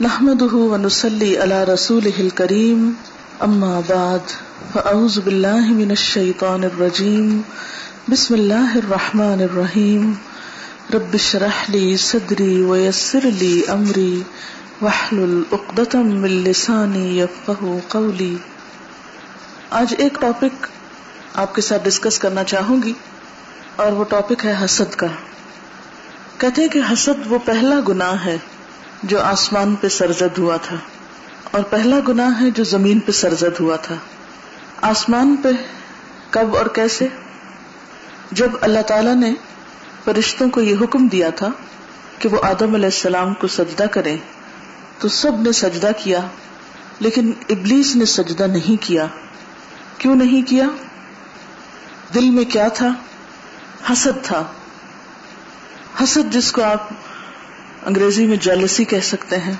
نحمده ونسلي على رسوله الكريم، أما بعد، فأعوذ بالله من الشيطان الرجيم، بسم الله الرحمن الرحيم، رب اشرح لي صدري ويسر لي أمري، واحلل عقدة من لساني يفقه قولي۔ آج ایک ٹاپک آپ کے ساتھ ڈسکس کرنا چاہوں گی، اور وہ ٹاپک ہے حسد کا۔ کہتے ہیں کہ حسد وہ پہلا گناہ ہے جو آسمان پہ سرزد ہوا تھا اور پہلا گناہ ہے جو زمین پہ سرزد ہوا تھا۔ آسمان پہ کب اور کیسے؟ جب اللہ تعالی نے فرشتوں کو یہ حکم دیا تھا کہ وہ آدم علیہ السلام کو سجدہ کریں، تو سب نے سجدہ کیا، لیکن ابلیس نے سجدہ نہیں کیا۔ کیوں نہیں کیا؟ دل میں کیا تھا؟ حسد تھا۔ حسد جس کو آپ انگریزی میں جالسی کہہ سکتے ہیں۔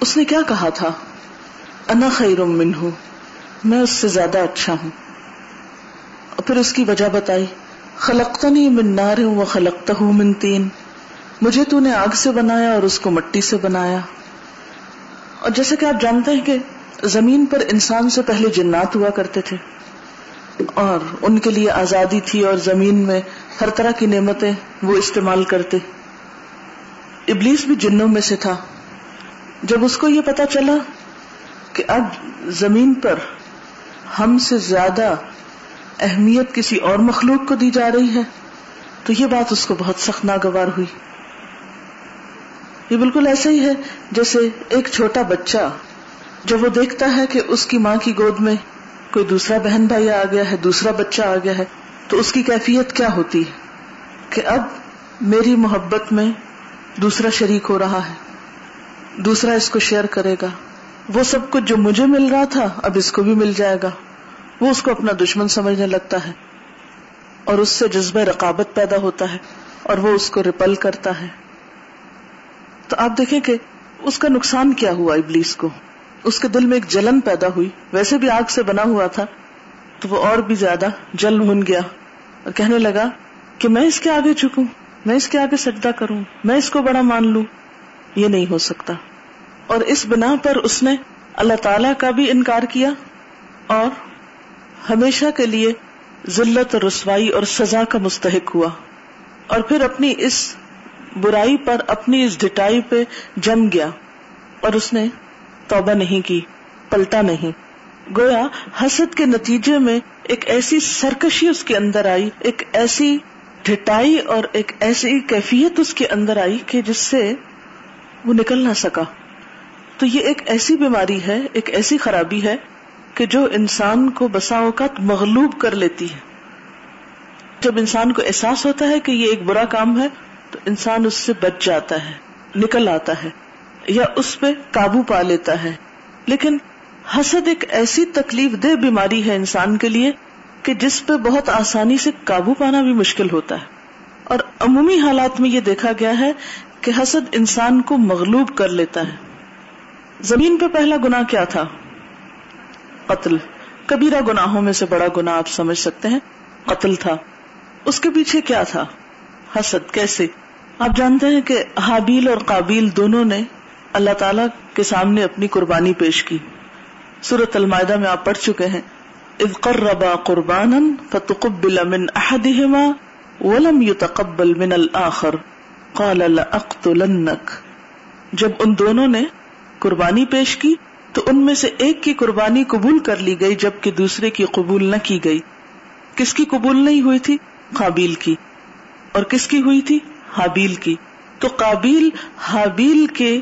اس نے کیا کہا تھا؟ انا خیر من ہوں میں اس سے زیادہ اچھا ہوں۔ اور پھر اس کی وجہ بتائی خلقتا نہیں من نار ہوں وہ خلقتا ہوں من تین۔ مجھے تو نے آگ سے بنایا اور اس کو مٹی سے بنایا۔ اور جیسے کہ آپ جانتے ہیں کہ زمین پر انسان سے پہلے جنات ہوا کرتے تھے، اور ان کے لیے آزادی تھی اور زمین میں ہر طرح کی نعمتیں وہ استعمال کرتے۔ ابلیس بھی جنوں میں سے تھا۔ جب اس کو یہ پتا چلا کہ اب زمین پر ہم سے زیادہ اہمیت کسی اور مخلوق کو دی جا رہی ہے، تو یہ بات اس کو بہت سخت ناگوار ہوئی۔ یہ بالکل ایسا ہی ہے جیسے ایک چھوٹا بچہ جب وہ دیکھتا ہے کہ اس کی ماں کی گود میں کوئی دوسرا بہن بھائی آ گیا ہے، دوسرا بچہ آ گیا ہے، تو اس کی کیفیت کیا ہوتی ہے؟ کہ اب میری محبت میں دوسرا شریک ہو رہا ہے۔ دوسرا اس کو شیئر کرے گا۔ وہ سب کچھ جو مجھے مل رہا تھا، اب اس کو بھی مل جائے گا۔ وہ اس کو اپنا دشمن سمجھنے لگتا ہے۔ اور اس سے جذبہ رقابت پیدا ہوتا ہے اور وہ اس کو ریپل کرتا ہے۔ تو آپ دیکھیں کہ اس کا نقصان کیا ہوا ابلیس کو؟ اس کے دل میں ایک جلن پیدا ہوئی۔ ویسے بھی آگ سے بنا ہوا تھا، تو وہ اور بھی زیادہ جل من گیا اور کہنے لگا کہ میں اس کے آگے چکوں میں اس کے آگے سجدہ کروں، میں اس کو بڑا مان لوں، یہ نہیں ہو سکتا۔ اور اس بنا پر اس نے اللہ تعالی کا بھی انکار کیا اور ہمیشہ کے لیے ذلت اور رسوائی اور سزا کا مستحق ہوا۔ اور پھر اپنی اس برائی پر، اپنی اس ڈٹائی پہ جم گیا اور اس نے توبہ نہیں کی، پلٹا نہیں۔ گویا حسد کے نتیجے میں ایک ایسی سرکشی اس کے اندر آئی، ایک ایسی ڈٹائی اور ایک ایسی کیفیت اس کے اندر آئی کہ جس سے وہ نکل نہ سکا۔ تو یہ ایک ایسی بیماری ہے، ایک ایسی خرابی ہے کہ جو انسان کو بسا اوقات مغلوب کر لیتی ہے۔ جب انسان کو احساس ہوتا ہے کہ یہ ایک برا کام ہے، تو انسان اس سے بچ جاتا ہے، نکل آتا ہے یا اس پہ قابو پا لیتا ہے۔ لیکن حسد ایک ایسی تکلیف دہ بیماری ہے انسان کے لیے کہ جس پہ بہت آسانی سے قابو پانا بھی مشکل ہوتا ہے۔ اور عمومی حالات میں یہ دیکھا گیا ہے کہ حسد انسان کو مغلوب کر لیتا ہے۔ زمین پہ پہلا گنا کیا تھا؟ قتل۔ کبیرہ گناہوں میں سے بڑا گنا آپ سمجھ سکتے ہیں۔ قتل تھا۔ اس کے پیچھے کیا تھا؟ حسد۔ کیسے؟ آپ جانتے ہیں کہ حابیل اور قابیل دونوں نے اللہ تعالی کے سامنے اپنی قربانی پیش کی۔ سورت المائدہ میں آپ پڑھ چکے ہیں۔ اذ قربا قربانا فتقبل من احدهما ولم يتقبل من الاخر. قال لاقتلنك جب ان دونوں نے قربانی پیش کی تو ان میں سے ایک کی قربانی قبول کر لی گئی جبکہ دوسرے کی قبول نہ کی گئی. کس کی قبول نہیں ہوئی تھی؟ قابیل کی. اور کس کی ہوئی تھی؟ حابیل کی. تو قابیل حابیل کے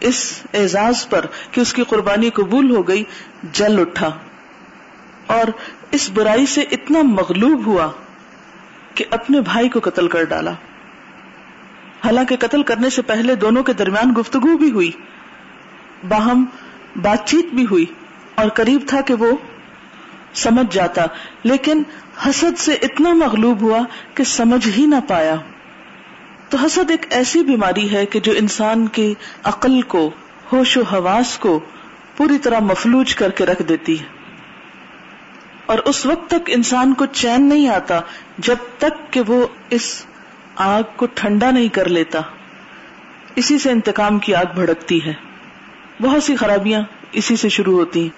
اس اعزاز پر کہ اس کی قربانی قبول ہو گئی، جل اٹھا. اور اس برائی سے اتنا مغلوب ہوا کہ اپنے بھائی کو قتل کر ڈالا۔ حالانکہ قتل کرنے سے پہلے دونوں کے درمیان گفتگو بھی ہوئی، باہم بات چیت بھی ہوئی اور قریب تھا کہ وہ سمجھ جاتا، لیکن حسد سے اتنا مغلوب ہوا کہ سمجھ ہی نہ پایا۔ تو حسد ایک ایسی بیماری ہے کہ جو انسان کی عقل کو، ہوش و حواس کو پوری طرح مفلوج کر کے رکھ دیتی ہے۔ اور اس وقت تک انسان کو چین نہیں آتا جب تک کہ وہ اس آگ کو ٹھنڈا نہیں کر لیتا۔ اسی سے انتقام کی آگ بھڑکتی ہے۔ بہت سی خرابیاں اسی سے شروع ہوتی ہیں۔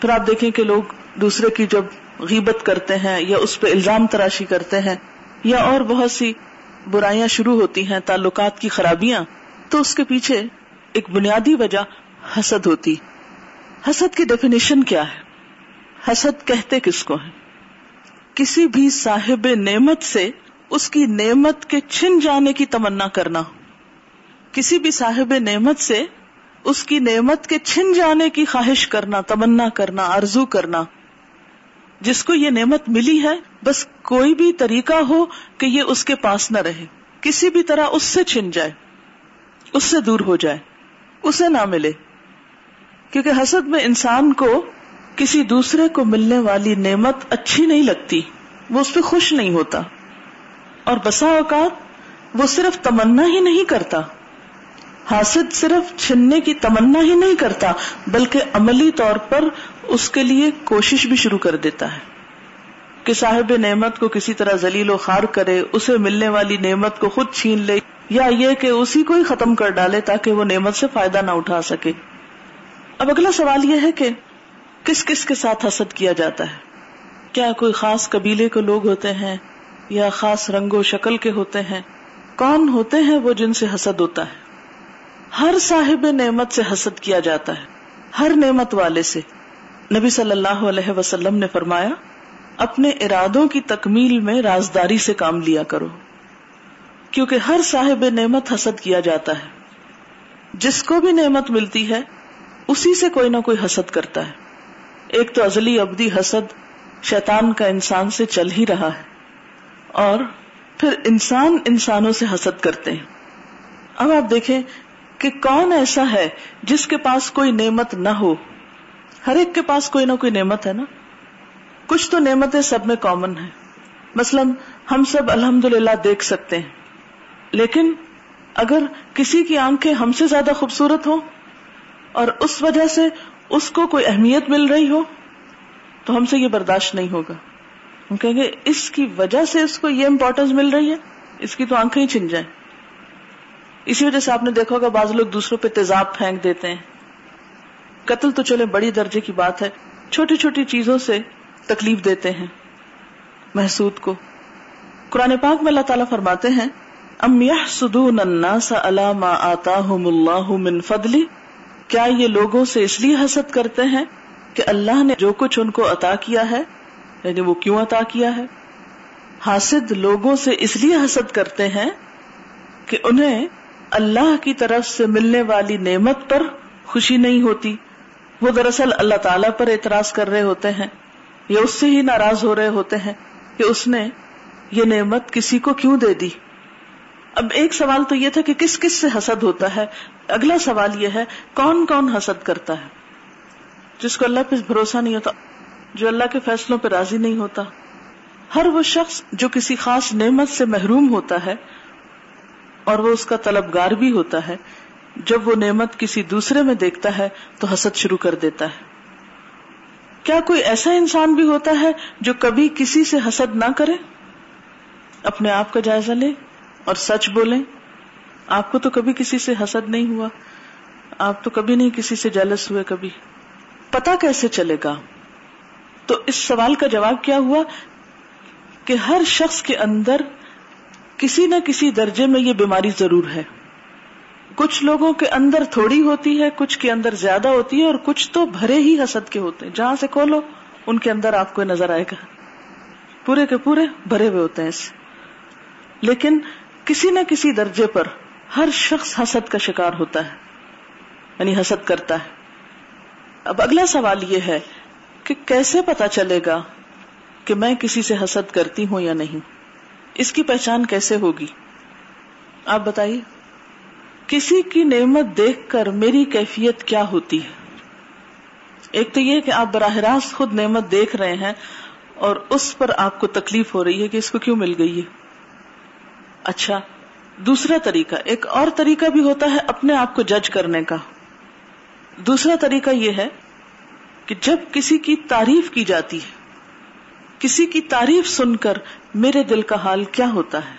پھر آپ دیکھیں کہ لوگ دوسرے کی جب غیبت کرتے ہیں یا اس پہ الزام تراشی کرتے ہیں یا اور بہت سی برائیاں شروع ہوتی ہیں، تعلقات کی خرابیاں، تو اس کے پیچھے ایک بنیادی وجہ حسد ہوتی۔ حسد کی ڈیفینیشن کیا ہے؟ حسد کہتے کس کو ہے کسی بھی صاحب نعمت سے اس کی نعمت کے چھن جانے کی تمنا کرنا کسی بھی صاحب نعمت سے اس کی نعمت کے چھن جانے کی خواہش کرنا، تمنا کرنا، آرزو کرنا۔ جس کو یہ نعمت ملی ہے، بس کوئی بھی طریقہ ہو کہ یہ اس کے پاس نہ رہے۔ کسی بھی طرح اس سے چھن جائے، اس سے دور ہو جائے، اسے نہ ملے۔ کیونکہ حسد میں انسان کو کسی دوسرے کو ملنے والی نعمت اچھی نہیں لگتی، وہ اس پہ خوش نہیں ہوتا۔ اور بسا اوقات وہ صرف تمنا ہی نہیں کرتا۔ حاسد صرف چھننے کی تمنا ہی نہیں کرتا، بلکہ عملی طور پر اس کے لیے کوشش بھی شروع کر دیتا ہے۔ کہ صاحب نعمت کو کسی طرح ذلیل و خار کرے، اسے ملنے والی نعمت کو خود چھین لے، یا یہ کہ اسی کو ہی ختم کر ڈالے تاکہ وہ نعمت سے فائدہ نہ اٹھا سکے۔ اب اگلا سوال یہ ہے کہ کس کس کے ساتھ حسد کیا جاتا ہے؟ کیا کوئی خاص قبیلے کے لوگ ہوتے ہیں یا خاص رنگ و شکل کے ہوتے ہیں؟ کون ہوتے ہیں وہ جن سے حسد ہوتا ہے؟ ہر صاحب نعمت سے حسد کیا جاتا ہے، ہر نعمت والے سے۔ نبی صلی اللہ علیہ وسلم نے فرمایا، اپنے ارادوں کی تکمیل میں رازداری سے کام لیا کرو۔ کیونکہ ہر صاحب نعمت حسد کیا جاتا ہے۔ جس کو بھی نعمت ملتی ہے، اسی سے کوئی نہ کوئی حسد کرتا ہے۔ ایک تو ازلی ابدی حسد شیطان کا انسان سے چل ہی رہا ہے اور پھر انسان انسانوں سے حسد کرتے ہیں۔ اب آپ دیکھیں کہ کون ایسا ہے جس کے پاس کوئی نعمت نہ ہو۔ ہر ایک کے پاس کوئی نہ کوئی نعمت ہے نا۔ کچھ تو نعمتیں سب میں کامن ہے مثلاً ہم سب الحمد للہ دیکھ سکتے ہیں۔ لیکن اگر کسی کی آنکھیں ہم سے زیادہ خوبصورت ہو اور اس وجہ سے اس کو کوئی اہمیت مل رہی ہو تو ہم سے یہ برداشت نہیں ہوگا۔ ہم کہیں گے، اس کی وجہ سے اس کو یہ امپورٹینس مل رہی ہے، اس کی تو آنکھیں ہی چھن جائیں۔ اسی وجہ سے آپ نے دیکھا ہوگا، بعض لوگ دوسروں پہ تیزاب پھینک دیتے ہیں۔ قتل تو چلے بڑی درجے کی بات ہے، چھوٹی چھوٹی چیزوں سے تکلیف دیتے ہیں محسود کو۔ قرآن پاک میں اللہ تعالیٰ فرماتے ہیں، ام يحسدون الناس على ما آتاهم الله من فضلی کیا یہ لوگوں سے اس لیے حسد کرتے ہیں کہ اللہ نے جو کچھ ان کو عطا کیا ہے یعنی وہ کیوں عطا کیا ہے؟ حاسد لوگوں سے اس لیے حسد کرتے ہیں کہ انہیں اللہ کی طرف سے ملنے والی نعمت پر خوشی نہیں ہوتی۔ وہ دراصل اللہ تعالی پر اعتراض کر رہے ہوتے ہیں یا اس سے ہی ناراض ہو رہے ہوتے ہیں کہ اس نے یہ نعمت کسی کو کیوں دے دی؟ اب ایک سوال تو یہ تھا کہ کس کس سے حسد ہوتا ہے؟ اگلا سوال یہ ہے، کون کون حسد کرتا ہے؟ جس کو اللہ پہ بھروسہ نہیں ہوتا، جو اللہ کے فیصلوں پہ راضی نہیں ہوتا۔ ہر وہ شخص جو کسی خاص نعمت سے محروم ہوتا ہے اور وہ اس کا طلبگار بھی ہوتا ہے، جب وہ نعمت کسی دوسرے میں دیکھتا ہے تو حسد شروع کر دیتا ہے۔ کیا کوئی ایسا انسان بھی ہوتا ہے جو کبھی کسی سے حسد نہ کرے؟ اپنے آپ کا جائزہ لے۔ اور سچ بولے آپ کو تو کبھی کسی سے حسد نہیں ہوا، آپ تو کبھی نہیں کسی سے جلس ہوئے کبھی۔ پتا کیسے چلے گا؟ تو اس سوال کا جواب کیا ہوا؟ کہ ہر شخص کے اندر کسی نہ کسی درجے میں یہ بیماری ضرور ہے۔ کچھ لوگوں کے اندر تھوڑی ہوتی ہے، کچھ کے اندر زیادہ ہوتی ہے، اور کچھ تو بھرے ہی حسد کے ہوتے ہیں۔ جہاں سے کھولو، ان کے اندر آپ کو نظر آئے گا۔ پورے کے پورے بھرے ہوئے ہوتے ہیں اس لیکن کسی نہ کسی درجے پر ہر شخص حسد کا شکار ہوتا ہے یعنی حسد کرتا ہے۔ اب اگلا سوال یہ ہے کہ کیسے پتا چلے گا کہ میں کسی سے حسد کرتی ہوں یا نہیں؟ اس کی پہچان کیسے ہوگی؟ آپ بتائیے۔ کسی کی نعمت دیکھ کر میری کیفیت کیا ہوتی ہے؟ ایک تو یہ کہ آپ براہ راست خود نعمت دیکھ رہے ہیں اور اس پر آپ کو تکلیف ہو رہی ہے کہ اس کو کیوں مل گئی ہے؟ اچھا دوسرا طریقہ، ایک اور طریقہ بھی ہوتا ہے اپنے آپ کو جج کرنے کا۔ دوسرا طریقہ یہ ہے کہ جب کسی کی تعریف کی جاتی ہے، کسی کی تعریف سن کر میرے دل کا حال کیا ہوتا ہے؟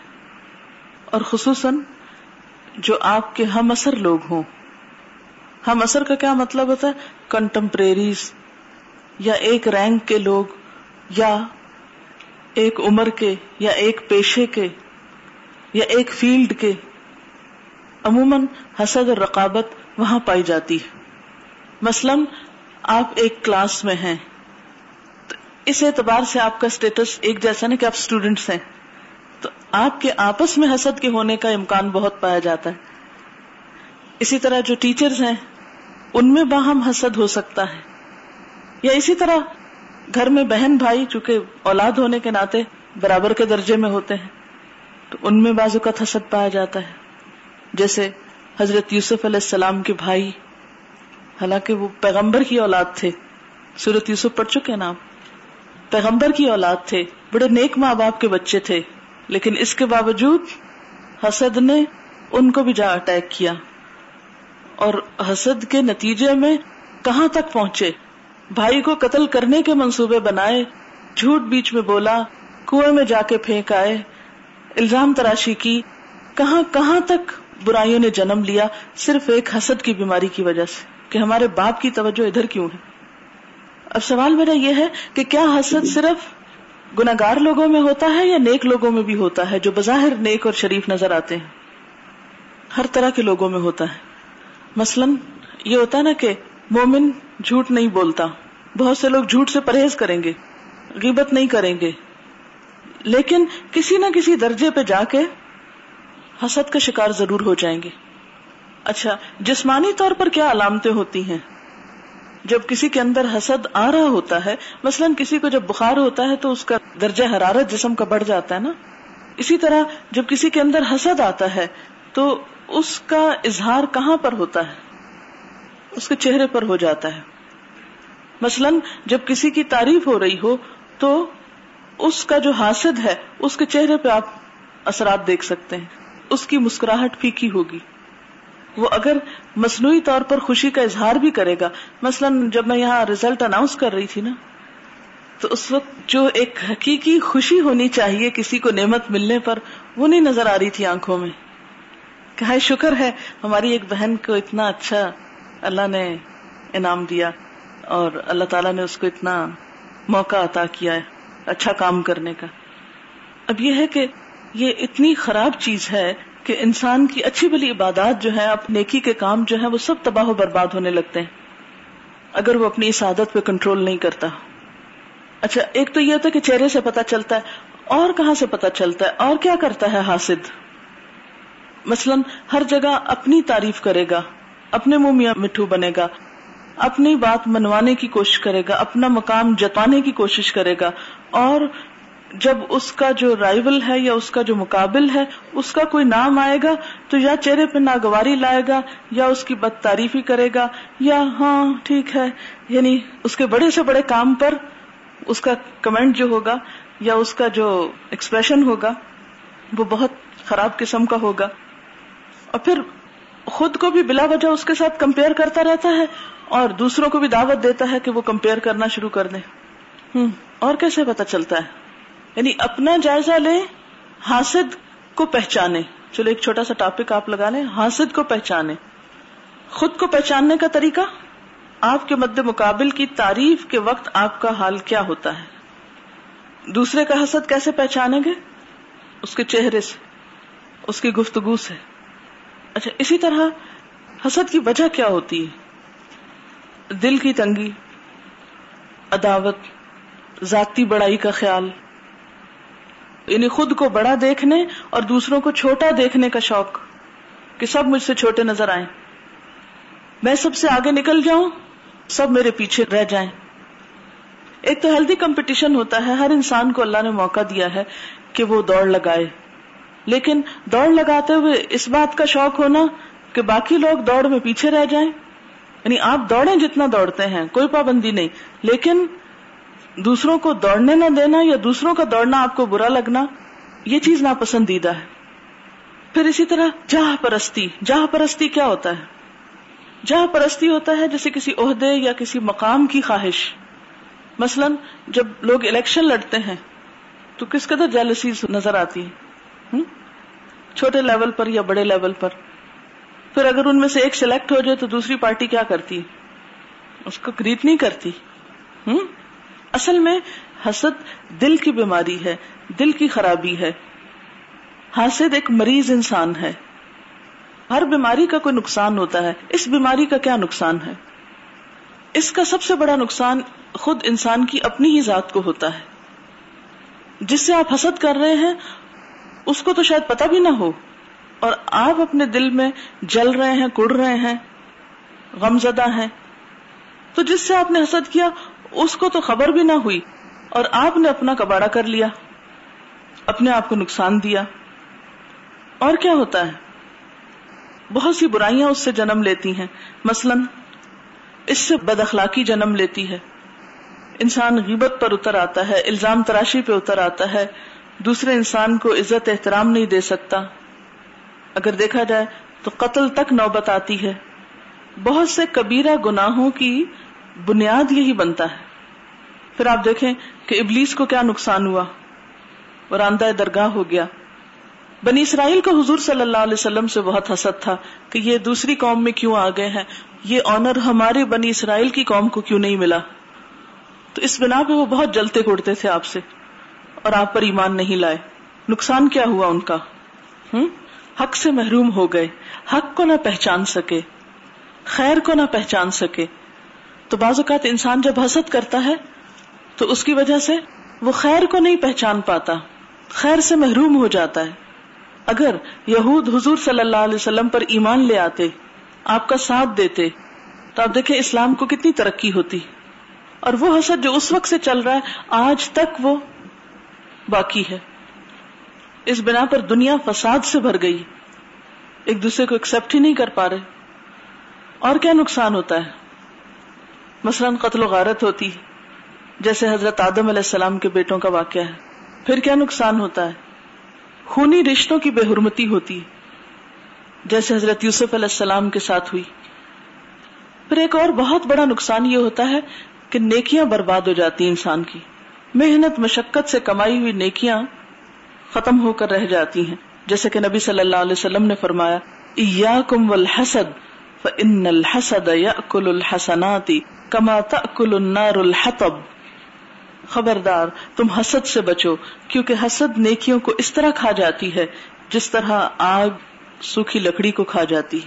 اور خصوصاً جو آپ کے ہم اثر لوگ ہوں۔ ہم اثر کا کیا مطلب ہوتا ہے؟ کنٹمپریریز یا ایک رینک کے لوگ یا ایک عمر کے یا ایک پیشے کے۔ یا ایک فیلڈ کے عموماً حسد اور رقابت وہاں پائی جاتی ہے۔ مثلا آپ ایک کلاس میں ہیں۔ تو اس اعتبار سے آپ کا اسٹیٹس ایک جیسا نہیں کہ آپ اسٹوڈینٹس ہیں۔ تو آپ کے آپس میں حسد کے ہونے کا امکان بہت پایا جاتا ہے۔ اسی طرح جو ٹیچرز ہیں، ان میں باہم حسد ہو سکتا ہے۔ یا اسی طرح گھر میں بہن بھائی، چونکہ اولاد ہونے کے ناطے برابر کے درجے میں ہوتے ہیں۔ تو ان میں بعض اوقات حسد پایا جاتا ہے۔ جیسے حضرت یوسف علیہ السلام کے بھائی، حالانکہ وہ پیغمبر کی اولاد تھے۔ سورت یوسف پڑھ چکے نام پیغمبر کی اولاد تھے۔ بڑے نیک ماں باپ کے بچے تھے۔ لیکن اس کے باوجود حسد نے ان کو بھی جا اٹیک کیا۔ اور حسد کے نتیجے میں کہاں تک پہنچے؟ بھائی کو قتل کرنے کے منصوبے بنائے، جھوٹ بیچ میں بولا، کنویں میں جا کے پھینک آئے۔ الزام تراشی کی، کہاں کہاں تک برائیوں نے جنم لیا صرف ایک حسد کی بیماری کی وجہ سے کہ ہمارے باپ کی توجہ ادھر کیوں ہے؟ اب سوال میرا یہ ہے کہ کیا حسد صرف گناگار لوگوں میں ہوتا ہے یا نیک لوگوں میں بھی ہوتا ہے جو بظاہر نیک اور شریف نظر آتے ہیں؟ ہر طرح کے لوگوں میں ہوتا ہے۔ مثلا یہ ہوتا ہے نا کہ مومن جھوٹ نہیں بولتا، بہت سے لوگ جھوٹ سے پرہیز کریں گے، غیبت نہیں کریں گے۔ لیکن کسی نہ کسی درجے پہ جا کے حسد کا شکار ضرور ہو جائیں گے۔ اچھا جسمانی طور پر کیا علامتیں ہوتی ہیں؟ جب کسی کے اندر حسد آ رہا ہوتا ہے، مثلا کسی کو جب بخار ہوتا ہے تو اس کا درجہ حرارت جسم کا بڑھ جاتا ہے نا؟ اسی طرح جب کسی کے اندر حسد آتا ہے تو اس کا اظہار کہاں پر ہوتا ہے؟ اس کے چہرے پر ہو جاتا ہے۔ مثلا جب کسی کی تعریف ہو رہی ہو تو اس کا جو حاسد ہے، اس کے چہرے پہ آپ اثرات دیکھ سکتے ہیں۔ اس کی مسکراہٹ پھیکی ہوگی۔ وہ اگر مصنوعی طور پر خوشی کا اظہار بھی کرے گا، مثلا جب میں یہاں ریزلٹ اناؤنس کر رہی تھی نا، تو اس وقت جو ایک حقیقی خوشی ہونی چاہیے کسی کو نعمت ملنے پر، وہ نہیں نظر آ رہی تھی آنکھوں میں۔ کہ شکر ہے، ہماری ایک بہن کو اتنا اچھا اللہ نے انعام دیا اور اللہ تعالیٰ نے اس کو اتنا موقع عطا کیا ہے۔ اچھا کام کرنے کا۔ اب یہ ہے کہ یہ اتنی خراب چیز ہے کہ انسان کی اچھی بلی عبادات جو ہے نیکی کے کام جو ہے وہ سب تباہ و برباد ہونے لگتے ہیں۔ اگر وہ اپنی اس عادت پہ کنٹرول نہیں کرتا۔ اچھا ایک تو یہ ہوتا ہے کہ چہرے سے پتا چلتا ہے۔ اور کہاں سے پتا چلتا ہے؟ اور کیا کرتا ہے حاسد؟ مثلا ہر جگہ اپنی تعریف کرے گا، اپنے منہ میاں مٹھو بنے گا، اپنی بات منوانے کی کوشش کرے گا، اپنا مقام جتانے کی کوشش کرے گا۔ اور جب اس کا جو رائول ہے یا اس کا جو مقابل ہے، اس کا کوئی نام آئے گا تو یا چہرے پہ ناگواری لائے گا یا اس کی بد تعریفی کرے گا یا ہاں ٹھیک ہے یعنی اس کے بڑے سے بڑے کام پر اس کا کمنٹ جو ہوگا یا اس کا جو ایکسپریشن ہوگا، وہ بہت خراب قسم کا ہوگا۔ اور پھر خود کو بھی بلا وجہ اس کے ساتھ کمپیئر کرتا رہتا ہے اور دوسروں کو بھی دعوت دیتا ہے کہ وہ کمپیئر کرنا شروع کر دیں۔ اور کیسے پتا چلتا ہے؟ یعنی اپنا جائزہ لیں حاسد کو پہچانے۔ چلو، ایک چھوٹا سا ٹاپک آپ لگا لیں، حاسد کو پہچانے۔ خود کو پہچاننے کا طریقہ؟ آپ کے مد مقابل کی تعریف کے وقت آپ کا حال کیا ہوتا ہے؟ دوسرے کا حسد کیسے پہچانیں گے؟ اس کے چہرے سے، اس کی گفتگو سے۔ اچھا اسی طرح حسد کی وجہ کیا ہوتی ہے؟ دل کی تنگی، عداوت ذاتی بڑائی کا خیال یعنی خود کو بڑا دیکھنے اور دوسروں کو چھوٹا دیکھنے کا شوق، کہ سب مجھ سے چھوٹے نظر آئیں۔ میں سب سے آگے نکل جاؤں، سب میرے پیچھے رہ جائیں۔ ایک تو ہیلدی کمپٹیشن ہوتا ہے، ہر انسان کو اللہ نے موقع دیا ہے کہ وہ دوڑ لگائے۔ لیکن دوڑ لگاتے ہوئے اس بات کا شوق ہونا کہ باقی لوگ دوڑ میں پیچھے رہ جائیں۔ یعنی آپ دوڑیں جتنا دوڑتے ہیں، کوئی پابندی نہیں، لیکن دوسروں کو دوڑنے نہ دینا یا دوسروں کا دوڑنا آپ کو برا لگنا، یہ چیز ناپسندیدہ ہے۔ پھر اسی طرح جہاں پرستی جہاں پرستی کیا ہوتا ہے؟ جہاں پرستی ہوتا ہے جیسے کسی عہدے یا کسی مقام کی خواہش۔ مثلا، جب لوگ الیکشن لڑتے ہیں، تو کس قدر جیلسی نظر آتی ہے چھوٹے لیول پر یا بڑے لیول پر۔ پھر اگر ان میں سے ایک سلیکٹ ہو جائے تو دوسری پارٹی کیا کرتی اس کو کریٹ نہیں کرتی۔ ہوں اصل میں حسد دل کی بیماری ہے، دل کی خرابی ہے۔ حاسد ایک مریض انسان ہے۔ ہر بیماری کا کوئی نقصان ہوتا ہے۔ اس بیماری کا کیا نقصان ہے؟ اس کا سب سے بڑا نقصان خود انسان کی اپنی ہی ذات کو ہوتا ہے۔ جس سے آپ حسد کر رہے ہیں، اس کو تو شاید پتا بھی نہ ہو۔ اور آپ اپنے دل میں جل رہے ہیں، کڑ رہے ہیں غم زدہ ہیں۔ تو جس سے آپ نے حسد کیا اس کو تو خبر بھی نہ ہوئی اور آپ نے اپنا کباڑا کر لیا، اپنے آپ کو نقصان دیا۔ اور کیا ہوتا ہے؟ بہت سی برائیاں اس سے جنم لیتی ہیں۔ مثلا، اس سے بد اخلاقی جنم لیتی ہے۔ انسان غیبت پر اتر آتا ہے، الزام تراشی پہ اتر آتا ہے۔ دوسرے انسان کو عزت، احترام نہیں دے سکتا۔ اگر دیکھا جائے تو قتل تک نوبت آتی ہے۔ بہت سے کبیرہ گناہوں کی بنیاد یہی بنتا ہے۔ پھر آپ دیکھیں کہ ابلیس کو کیا نقصان ہوا۔ اور آندہ درگاہ ہو گیا۔ بنی اسرائیل کو حضور صلی اللہ علیہ وسلم سے بہت حسد تھا کہ یہ دوسری قوم میں کیوں آ گئے ہیں۔ یہ آنر ہمارے بنی اسرائیل کی قوم کو کیوں نہیں ملا۔ تو اس بنا پہ وہ بہت جلتے کوڑتے تھے آپ سے۔ اور آپ پر ایمان نہیں لائے۔ نقصان کیا ہوا ان کا؟ ہوں حق سے محروم ہو گئے۔ حق کو نہ پہچان سکے۔ خیر کو نہ پہچان سکے۔ تو بعض اوقات انسان جب حسد کرتا ہے تو اس کی وجہ سے وہ خیر کو نہیں پہچان پاتا، خیر سے محروم ہو جاتا ہے۔ اگر یہود حضور صلی اللہ علیہ وسلم پر ایمان لے آتے، آپ کا ساتھ دیتے، تو آپ دیکھیں اسلام کو کتنی ترقی ہوتی۔ اور وہ حسد جو اس وقت سے چل رہا ہے، آج تک وہ باقی ہے۔ اس بنا پر دنیا فساد سے بھر گئی۔ ایک دوسرے کو ایکسپٹ ہی نہیں کر پا رہے۔ اور کیا نقصان ہوتا ہے؟ مثلا قتل و غارت ہوتی جیسے حضرت آدم علیہ السلام کے بیٹوں کا واقعہ ہے۔ پھر کیا نقصان ہوتا ہے؟ خونی رشتوں کی بے حرمتی ہوتی جیسے حضرت یوسف علیہ السلام کے ساتھ ہوئی۔ پھر ایک اور بہت بڑا نقصان یہ ہوتا ہے کہ نیکیاں برباد ہو جاتی انسان کی۔ محنت، مشقت سے کمائی ہوئی نیکیاں ختم ہو کر رہ جاتی ہیں۔ جیسے کہ نبی صلی اللہ علیہ وسلم نے فرمایا، ایاکم والحسد فإن الحسد يأكل الحسنات كما تأكل النار الحطب۔ خبردار، تم حسد سے بچو، کیونکہ حسد نیکیوں کو اس طرح کھا جاتی ہے، جس طرح آگ سوکھی لکڑی کو کھا جاتی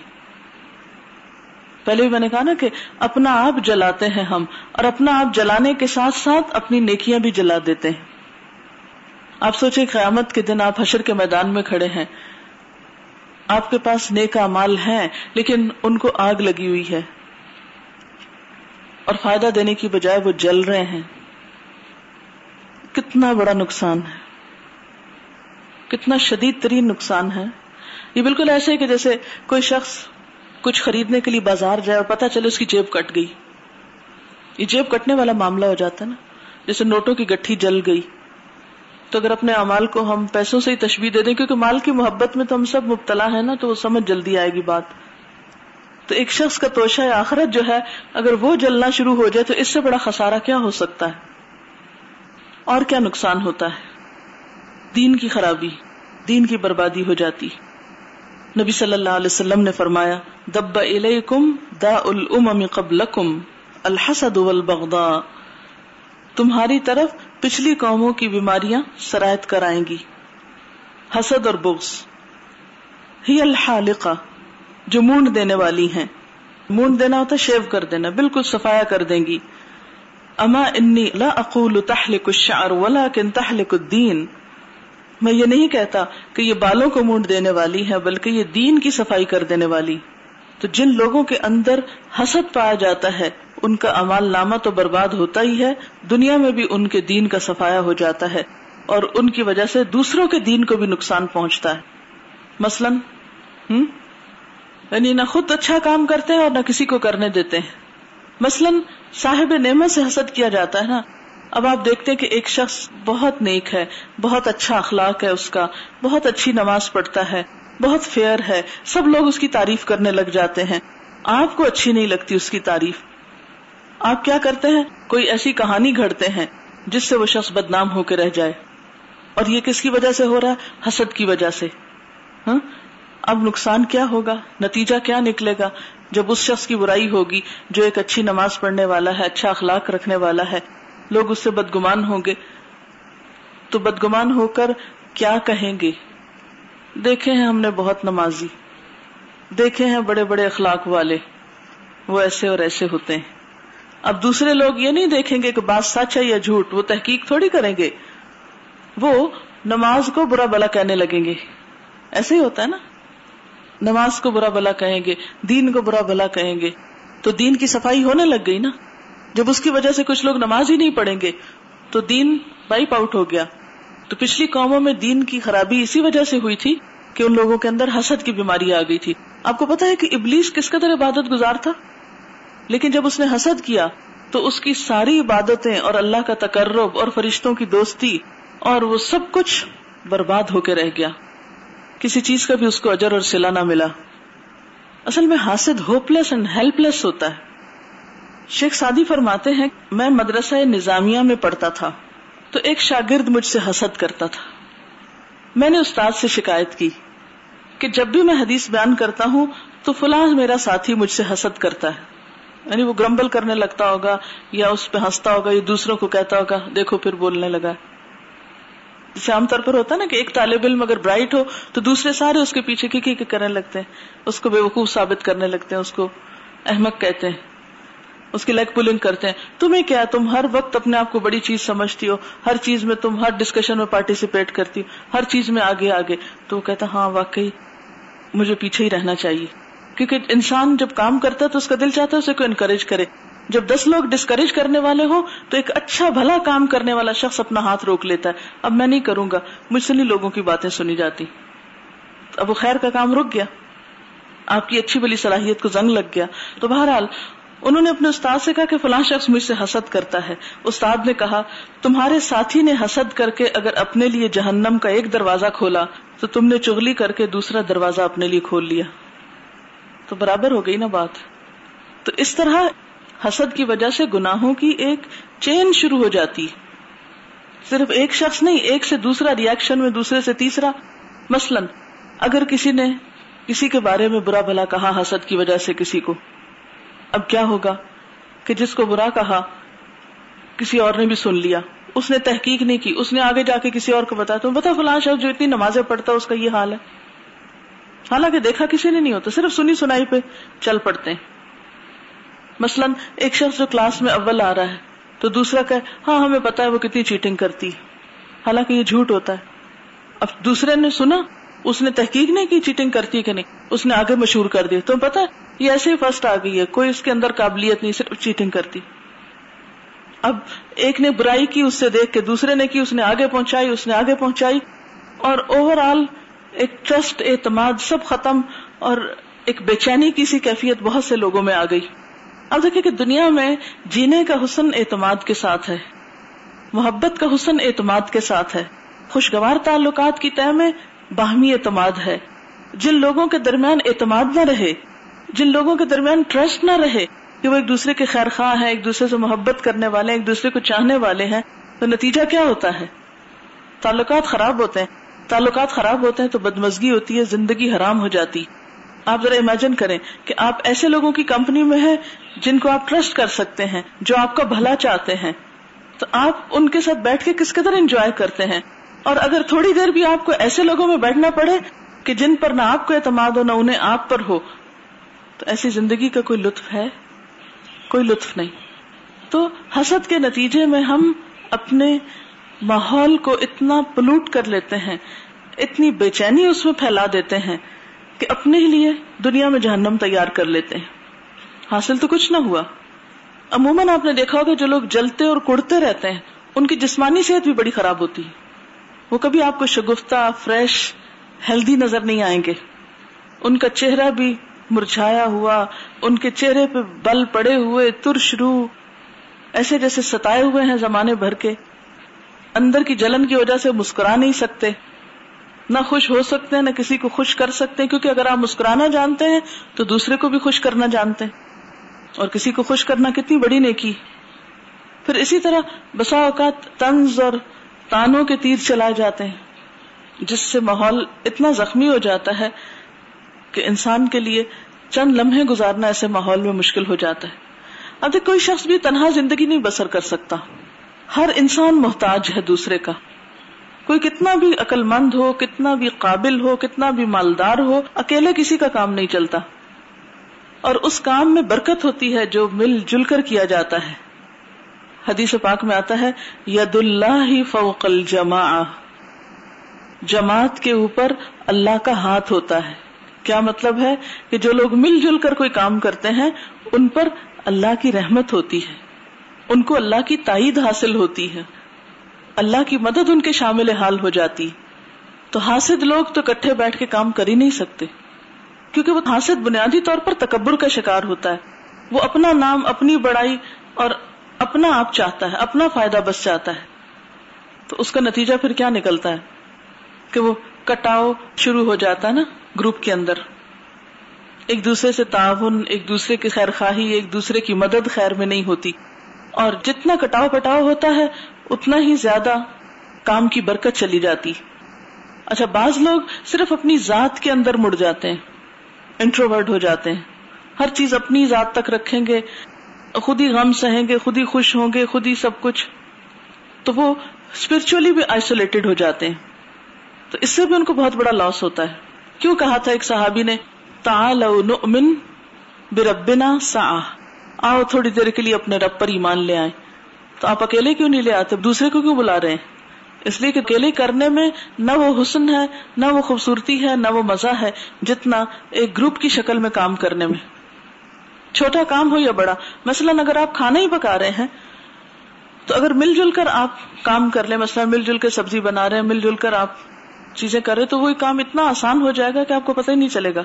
پہلے بھی میں نے کہا نا کہ اپنا آپ جلاتے ہیں ہم، اور اپنا آپ جلانے کے ساتھ ساتھ اپنی نیکیاں بھی جلا دیتے ہیں۔ آپ سوچے قیامت کے دن آپ حشر کے میدان میں کھڑے ہیں آپ کے پاس نیک مال ہے لیکن ان کو آگ لگی ہوئی ہے۔ اور فائدہ دینے کی بجائے وہ جل رہے ہیں۔ کتنا بڑا نقصان ہے۔ کتنا شدید ترین نقصان ہے۔ یہ بالکل ایسے کہ جیسے کوئی شخص کچھ خریدنے کے لیے بازار جائے اور پتا چلے اس کی جیب کٹ گئی۔ یہ جیب کٹنے والا معاملہ ہو جاتا ہے نا۔ جیسے نوٹوں کی گٹھی جل گئی۔ تو اگر اپنے امال کو ہم پیسوں سے ہی تشبیح دے دیں، کیونکہ مال کی محبت میں تو ہم سب مبتلا ہے نا، تو وہ سمجھ جلدی آئے گی بات۔ تو ایک شخص کا توشہ آخرت جو ہے، اگر وہ جلنا شروع ہو جائے تو اس سے بڑا خسارہ کیا ہو سکتا ہے؟ اور کیا نقصان ہوتا ہے؟ دین کی خرابی، دین کی بربادی ہو جاتی۔ نبی صلی اللہ علیہ وسلم نے فرمایا، دب الیکم دا الامم قبلکم الحسد والبغضاء تمہاری طرف پچھلی قوموں کی بیماریاں سرایت کر آئیں گی۔ حسد اور بغض۔ ہی الحالقہ۔ جو مونڈ دینے والی ہیں۔ مونڈ دینا ہوتا شیو کر دینا، بالکل صفایا کر دیں گی۔ اما انی لا اقول تحلق الشعر ولكن تحلق الدین۔ میں یہ نہیں کہتا کہ یہ بالوں کو مونڈ دینے والی ہے بلکہ یہ دین کی صفائی کر دینے والی۔ تو جن لوگوں کے اندر حسد پایا جاتا ہے ان کا امال نامہ تو برباد ہوتا ہی ہے، دنیا میں بھی ان کے دین کا صفایا ہو جاتا ہے، اور ان کی وجہ سے دوسروں کے دین کو بھی نقصان پہنچتا ہے۔ مثلاً یعنی نہ خود اچھا کام کرتے ہیں اور نہ کسی کو کرنے دیتے ہیں۔ مثلاً، صاحب نعمت سے حسد کیا جاتا ہے نا۔ اب آپ دیکھتے ہیں کہ ایک شخص بہت نیک ہے، بہت اچھا اخلاق ہے اس کا، بہت اچھی نماز پڑھتا ہے، بہت فیئر ہے، سب لوگ اس کی تعریف کرنے لگ جاتے ہیں۔ آپ کو اچھی نہیں لگتی اس کی تعریف۔ آپ کیا کرتے ہیں؟ کوئی ایسی کہانی گھڑتے ہیں جس سے وہ شخص بدنام ہو کے رہ جائے۔ اور یہ کس کی وجہ سے ہو رہا ہے؟ حسد کی وجہ سے۔ ہاں؟ اب نقصان کیا ہوگا؟ نتیجہ کیا نکلے گا؟ جب اس شخص کی برائی ہوگی جو ایک اچھی نماز پڑھنے والا ہے اچھا اخلاق رکھنے والا ہے، لوگ اس سے بدگمان ہوں گے۔ تو بدگمان ہو کر کیا کہیں گے؟ دیکھے ہیں ہم نے بہت نمازی۔ دیکھے ہیں بڑے بڑے اخلاق والے۔ وہ ایسے اور ایسے ہوتے ہیں۔ اب دوسرے لوگ یہ نہیں دیکھیں گے کہ بات سچ ہے یا جھوٹ، وہ تحقیق تھوڑی کریں گے۔ وہ نماز کو برا بلا کہنے لگیں گے۔ ایسے ہی ہوتا ہے نا۔ نماز کو برا بلا کہیں گے، دین کو برا بلا کہیں گے۔ تو دین کی صفائی ہونے لگ گئی نا۔ جب اس کی وجہ سے کچھ لوگ نماز ہی نہیں پڑھیں گے، تو دین وائپ آؤٹ ہو گیا۔ تو پچھلی قوموں میں دین کی خرابی اسی وجہ سے ہوئی تھی کہ ان لوگوں کے اندر حسد کی بیماری آ گئی تھی۔ آپ کو پتا ہے کہ ابلیس کس قدر عبادت گزار تھا؟ لیکن جب اس نے حسد کیا تو اس کی ساری عبادتیں اور اللہ کا تقرب اور فرشتوں کی دوستی اور وہ سب کچھ برباد ہو کے رہ گیا۔ کسی چیز کا بھی اس کو اجر اور سلا نہ ملا۔ اصل میں حاسد hopeless and helpless ہوتا ہے۔ شیخ سادی فرماتے ہیں، میں مدرسہ نظامیہ میں پڑھتا تھا تو ایک شاگرد مجھ سے حسد کرتا تھا۔ میں نے استاد سے شکایت کی کہ جب بھی میں حدیث بیان کرتا ہوں تو فلاں میرا ساتھی مجھ سے حسد کرتا ہے۔ یعنی وہ گرمبل کرنے لگتا ہوگا یا اس پہ ہنستا ہوگا یا دوسروں کو کہتا ہوگا، دیکھو پھر بولنے لگا۔ جیسے عام طور پر ہوتا ہے نا کہ ایک طالب علم اگر برائٹ ہو تو دوسرے سارے اس کے پیچھے کی کی کرنے لگتے ہیں۔ اس کو بے وقوف ثابت کرنے لگتے ہیں، اس کو احمد کہتے ہیں۔ اس کی لیگ پولنگ کرتے ہیں۔ تمہیں کیا، تم ہر وقت اپنے آپ کو بڑی چیز سمجھتی ہو، ہر چیز میں تم ہر ڈسکشن میں پارٹیسپیٹ کرتی ہو، ہر چیز میں آگے آگے۔ تو وہ کہتا ہاں واقعی مجھے پیچھے ہی رہنا چاہیے۔ کیونکہ انسان جب کام کرتا ہے تو اس کا دل چاہتا ہے اسے کو انکریج کرے۔ جب دس لوگ ڈسکریج کرنے والے ہوں تو ایک اچھا بھلا کام کرنے والا شخص اپنا ہاتھ روک لیتا ہے۔ اب میں نہیں کروں گا، مجھ سے نہیں لوگوں کی باتیں سنی جاتی۔ اب وہ خیر کا کام رک گیا۔ آپ کی اچھی بلی صلاحیت کو زنگ لگ گیا۔ تو بہرحال، انہوں نے اپنے استاد سے کہا کہ فلاں شخص مجھ سے حسد کرتا ہے۔ استاد نے کہا، تمہارے ساتھی نے حسد کر کے اگر اپنے لیے جہنم کا ایک دروازہ کھولا تو تم نے چگلی کر کے دوسرا دروازہ اپنے لیے کھول لیا۔ تو برابر ہو گئی نا بات۔ تو اس طرح حسد کی وجہ سے گناہوں کی ایک چین شروع ہو جاتی۔ صرف ایک شخص نہیں، ایک سے دوسرا ریئیکشن میں، دوسرے سے تیسرا۔ مثلا، اگر کسی نے کسی کے بارے میں برا بھلا کہا حسد کی وجہ سے کسی کو، اب کیا ہوگا کہ جس کو برا کہا کسی اور نے بھی سن لیا۔ اس نے تحقیق نہیں کی، اس نے آگے جا کے کسی اور کو بتایا، تو بتا فلاں شخص جو اتنی نمازیں پڑھتا اس کا یہ حال ہے۔ حالانکہ دیکھا کسی نے نہیں ہوتا، صرف سنی سنائی پہ چل پڑتے ہیں۔ مثلاً ایک شخص جو کلاس میں اول آ رہا ہے، تو دوسرا کہ ہاں ہمیں پتا ہے وہ کتنی چیٹنگ کرتی حالانکہ یہ جھوٹ ہوتا ہے۔ اب دوسرے نے سنا، اس نے تحقیق نہیں کی چیٹنگ کرتی کہ نہیں، اس نے آگے مشہور کر دیا۔ تو پتا یہ ایسے ہی فرسٹ آ گئی ہے، کوئی اس کے اندر قابلیت نہیں، صرف چیٹنگ کرتی۔ اب ایک نے برائی کی، اس سے دیکھ کے دوسرے نے کی، اس نے آگے پہنچائی، اس نے آگے پہنچائی اور اوور آل ایک ٹرسٹ اعتماد سب ختم اور ایک بے چینی کی سی کیفیت بہت سے لوگوں میں آ گئی۔ اب دیکھیں کہ دنیا میں جینے کا حسن اعتماد کے ساتھ ہے۔ محبت کا حسن اعتماد کے ساتھ ہے۔ خوشگوار تعلقات کی طے میں باہمی اعتماد ہے۔ جن لوگوں کے درمیان اعتماد نہ رہے، جن لوگوں کے درمیان ٹرسٹ نہ رہے کہ وہ ایک دوسرے کے خیر خواہ ہیں، ایک دوسرے سے محبت کرنے والے ہیں، ایک دوسرے کو چاہنے والے ہیں، تو نتیجہ کیا ہوتا ہے؟ تعلقات خراب ہوتے ہیں۔ تعلقات خراب ہوتے ہیں تو بدمزگی ہوتی ہے، زندگی حرام ہو جاتی۔ آپ ذرا امیجن کریں کہ آپ ایسے لوگوں کی کمپنی میں ہیں جن کو آپ ٹرسٹ کر سکتے ہیں، جو آپ کا بھلا چاہتے ہیں۔ تو آپ ان کے ساتھ بیٹھ کے کس قدر انجوائے کرتے ہیں؟ اور اگر تھوڑی دیر بھی آپ کو ایسے لوگوں میں بیٹھنا پڑے کہ جن پر نہ آپ کو اعتماد ہو، نہ انہیں آپ پر ہو، تو ایسی زندگی کا کوئی لطف ہے؟ کوئی لطف نہیں۔ تو حسد کے نتیجے میں ہم اپنے ماحول کو اتنا پلوٹ کر لیتے ہیں، اتنی بے چینی اس میں پھیلا دیتے ہیں کہ اپنے لیے دنیا میں جہنم تیار کر لیتے ہیں۔ حاصل تو کچھ نہ ہوا۔ عموماً آپ نے دیکھا ہوگا جو لوگ جلتے اور کڑتے رہتے ہیں، ان کی جسمانی صحت بھی بڑی خراب ہوتی ہے۔ وہ کبھی آپ کو شگفتہ، فریش، ہیلدی نظر نہیں آئیں گے۔ ان کا چہرہ بھی مرجھایا ہوا، ان کے چہرے پہ بل پڑے ہوئے ترشرو ایسے جیسے ستائے ہوئے ہیں زمانے بھر کے۔ اندر کی جلن کی وجہ سے مسکرا نہیں سکتے، نہ خوش ہو سکتے ہیں نہ کسی کو خوش کر سکتے ہیں کیونکہ اگر آپ مسکرانا جانتے ہیں تو دوسرے کو بھی خوش کرنا جانتے۔ ہیں اور کسی کو خوش کرنا کتنی بڑی نیکی۔ پھر اسی طرح بسا اوقات طنز اور تانوں کے تیر چلائے جاتے ہیں، جس سے ماحول اتنا زخمی ہو جاتا ہے کہ انسان کے لیے چند لمحے گزارنا ایسے ماحول میں مشکل ہو جاتا ہے۔ اب کوئی شخص بھی تنہا زندگی نہیں بسر کر سکتا۔ ہر انسان محتاج ہے دوسرے کا۔ کوئی کتنا بھی عقل مند ہو، کتنا بھی قابل ہو، کتنا بھی مالدار ہو، اکیلے کسی کا کام نہیں چلتا۔ اور اس کام میں برکت ہوتی ہے جو مل جل کر کیا جاتا ہے۔ حدیث پاک میں آتا ہے ید اللہ فوق الجماع جماعت کے اوپر اللہ کا ہاتھ ہوتا ہے۔ کیا مطلب ہے کہ جو لوگ مل جل کر کوئی کام کرتے ہیں، ان پر اللہ کی رحمت ہوتی ہے۔ ان کو اللہ کی تائید حاصل ہوتی ہے۔ اللہ کی مدد ان کے شامل حال ہو جاتی۔ تو حاسد لوگ تو کٹھے بیٹھ کے کام کر ہی نہیں سکتے۔ کیونکہ وہ حاسد بنیادی طور پر تکبر کا شکار ہوتا ہے۔ وہ اپنا نام، اپنی بڑائی اور اپنا آپ چاہتا ہے، اپنا فائدہ بس چاہتا ہے۔ تو اس کا نتیجہ پھر کیا نکلتا ہے؟ کہ وہ کٹاؤ شروع ہو جاتا ہے نا گروپ کے اندر۔ ایک دوسرے سے تعاون، ایک دوسرے کی خیر خواہی ایک دوسرے کی مدد خیر میں نہیں ہوتی۔ اور جتنا کٹاؤ پٹاؤ ہوتا ہے، اتنا ہی زیادہ کام کی برکت چلی جاتی۔ اچھا بعض لوگ صرف اپنی ذات کے اندر مڑ جاتے ہیں انٹروورڈ ہو جاتے ہیں۔ ہر چیز اپنی ذات تک رکھیں گے، خود ہی غم سہیں گے، خود ہی خوش ہوں گے، خود ہی سب کچھ۔ تو وہ اسپرچلی بھی آئسولیٹڈ ہو جاتے ہیں۔ تو اس سے بھی ان کو بہت بڑا لاس ہوتا ہے۔ کیوں کہا تھا ایک صحابی نے؟ نؤمن بربنا سا آؤ تھوڑی دیر کے لیے اپنے رب پر ایمان لے آئے تو آپ اکیلے کیوں نہیں لے آتے؟ دوسرے کو کیوں بلا رہے ہیں؟ اس لیے کہ اکیلے کرنے میں نہ وہ حسن ہے، نہ وہ خوبصورتی ہے، نہ وہ مزہ ہے، جتنا ایک گروپ کی شکل میں کام کرنے میں۔ چھوٹا کام ہو یا بڑا، مثلاً اگر آپ کھانا ہی پکا رہے ہیں، تو اگر مل جل کر آپ کام کر لیں، مثلاً مل جل کے سبزی بنا رہے ہیں، مل جل کر آپ چیزیں کر رہے تو وہ کام اتنا آسان ہو جائے گا کہ آپ کو پتہ ہی نہیں چلے گا۔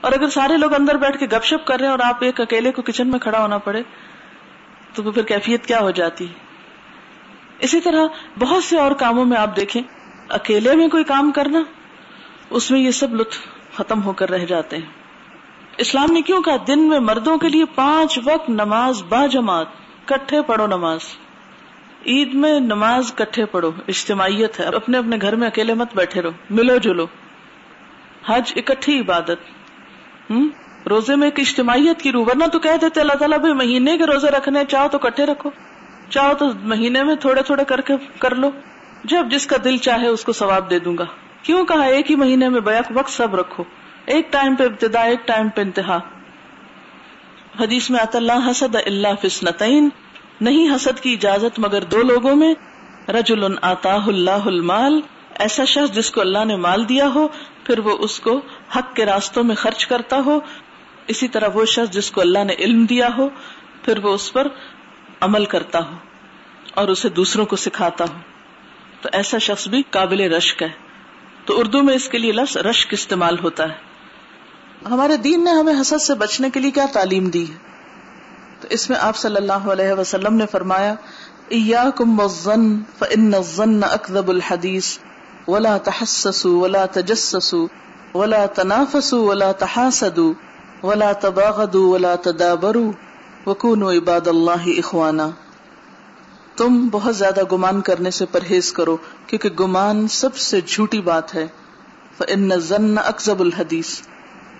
اور اگر سارے لوگ اندر بیٹھ کے گپ شپ کر رہے ہیں اور آپ ایک اکیلے کو کچن میں کھڑا ہونا پڑے، تو پھر کیفیت کیا ہو جاتی؟ اسی طرح بہت سے اور کاموں میں آپ دیکھیں، اکیلے میں کوئی کام کرنا، اس میں یہ سب لطف ختم ہو کر رہ جاتے ہیں۔ اسلام نے کیوں کہا، دن میں مردوں کے لیے پانچ وقت نماز با جماعت، کٹھے پڑھو نماز۔ عید میں نماز کٹھے پڑھو، اجتماعیت ہے، اپنے اپنے گھر میں اکیلے مت بیٹھے رہو، ملو جلو۔ حج اکٹھی عبادت۔ ہوں؟ روزے میں ایک اجتماعیت کی روح، ورنہ تو کہہ دیتے اللہ تعالیٰ بھائی مہینے کے روزے رکھنے چاہو تو کٹھے رکھو۔ چاہو تو مہینے میں تھوڑے تھوڑے کر کے کر لو۔ جب جس کا دل چاہے اس کو ثواب دے دوں گا۔ کیوں کہا ایک ہی مہینے میں بیک وقت سب رکھو۔ ایک ٹائم پہ ابتدا، ایک ٹائم پہ انتہا۔ حدیث میں آتا اللہ حسد اللہ فسنتین نہیں حسد کی اجازت مگر دو لوگوں میں۔ رجل آتا اللہ المال۔ ایسا شخص جس کو اللہ نے مال دیا ہو، پھر وہ اس کو حق کے راستوں میں خرچ کرتا ہو۔ اسی طرح وہ شخص جس کو اللہ نے علم دیا ہو، پھر وہ اس پر عمل کرتا ہو اور اسے دوسروں کو سکھاتا ہو۔ تو ایسا شخص بھی قابل رشک ہے۔ تو اردو میں اس کے لیے لفظ رشک استعمال ہوتا ہے۔ ہمارے دین نے ہمیں حسد سے بچنے کے لیے کیا تعلیم دی؟ ہے تو اس میں آپ صلی اللہ علیہ وسلم نے فرمایا اکذب الحدیث ولا تحسسوا ولا تجسسوا ولا تنافسوا ولا تحاسدوا ولا تباغضوا ولا تدابروا وكونوا عباد الله اخوانا تم بہت زیادہ گمان کرنے سے پرہیز کرو کیونکہ گمان سب سے جھوٹی بات ہے فان الظن اكذب الحديث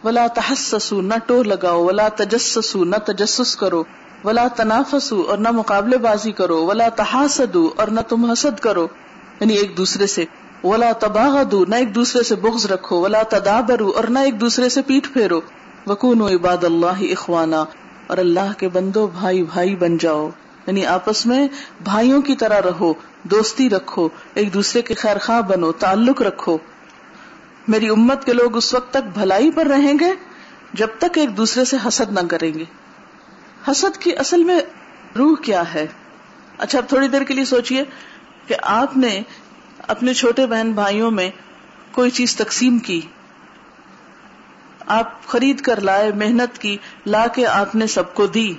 ولا تحسسوا، نہ ٹو لگاؤ، ولا تجسسوا، نہ تجسس کرو، ولا تنافسوا اور نہ مقابلے بازی کرو، ولا تحاسدوا اور نہ تم حسد کرو۔ یعنی ایک دوسرے سے ولا تباہ نہ ایک دوسرے سے بغض رکھو، ولا تدابرو اور نہ ایک دوسرے سے پیٹ پھیرو۔ وکون عباد اللہ اخوانا اور اللہ کے بندو بھائی بھائی بن جاؤ۔ یعنی آپس میں بھائیوں کی طرح رہو، دوستی رکھو، ایک دوسرے کے خیر خواہ بنو، تعلق رکھو۔ میری امت کے لوگ اس وقت تک بھلائی پر رہیں گے جب تک ایک دوسرے سے حسد نہ کریں گے۔ حسد کی اصل میں روح کیا ہے؟ اچھا اب تھوڑی دیر کے لیے سوچئے کہ آپ نے اپنے چھوٹے بہن بھائیوں میں کوئی چیز تقسیم کی۔ آپ خرید کر لائے، محنت کی، لا کے آپ نے سب کو دی۔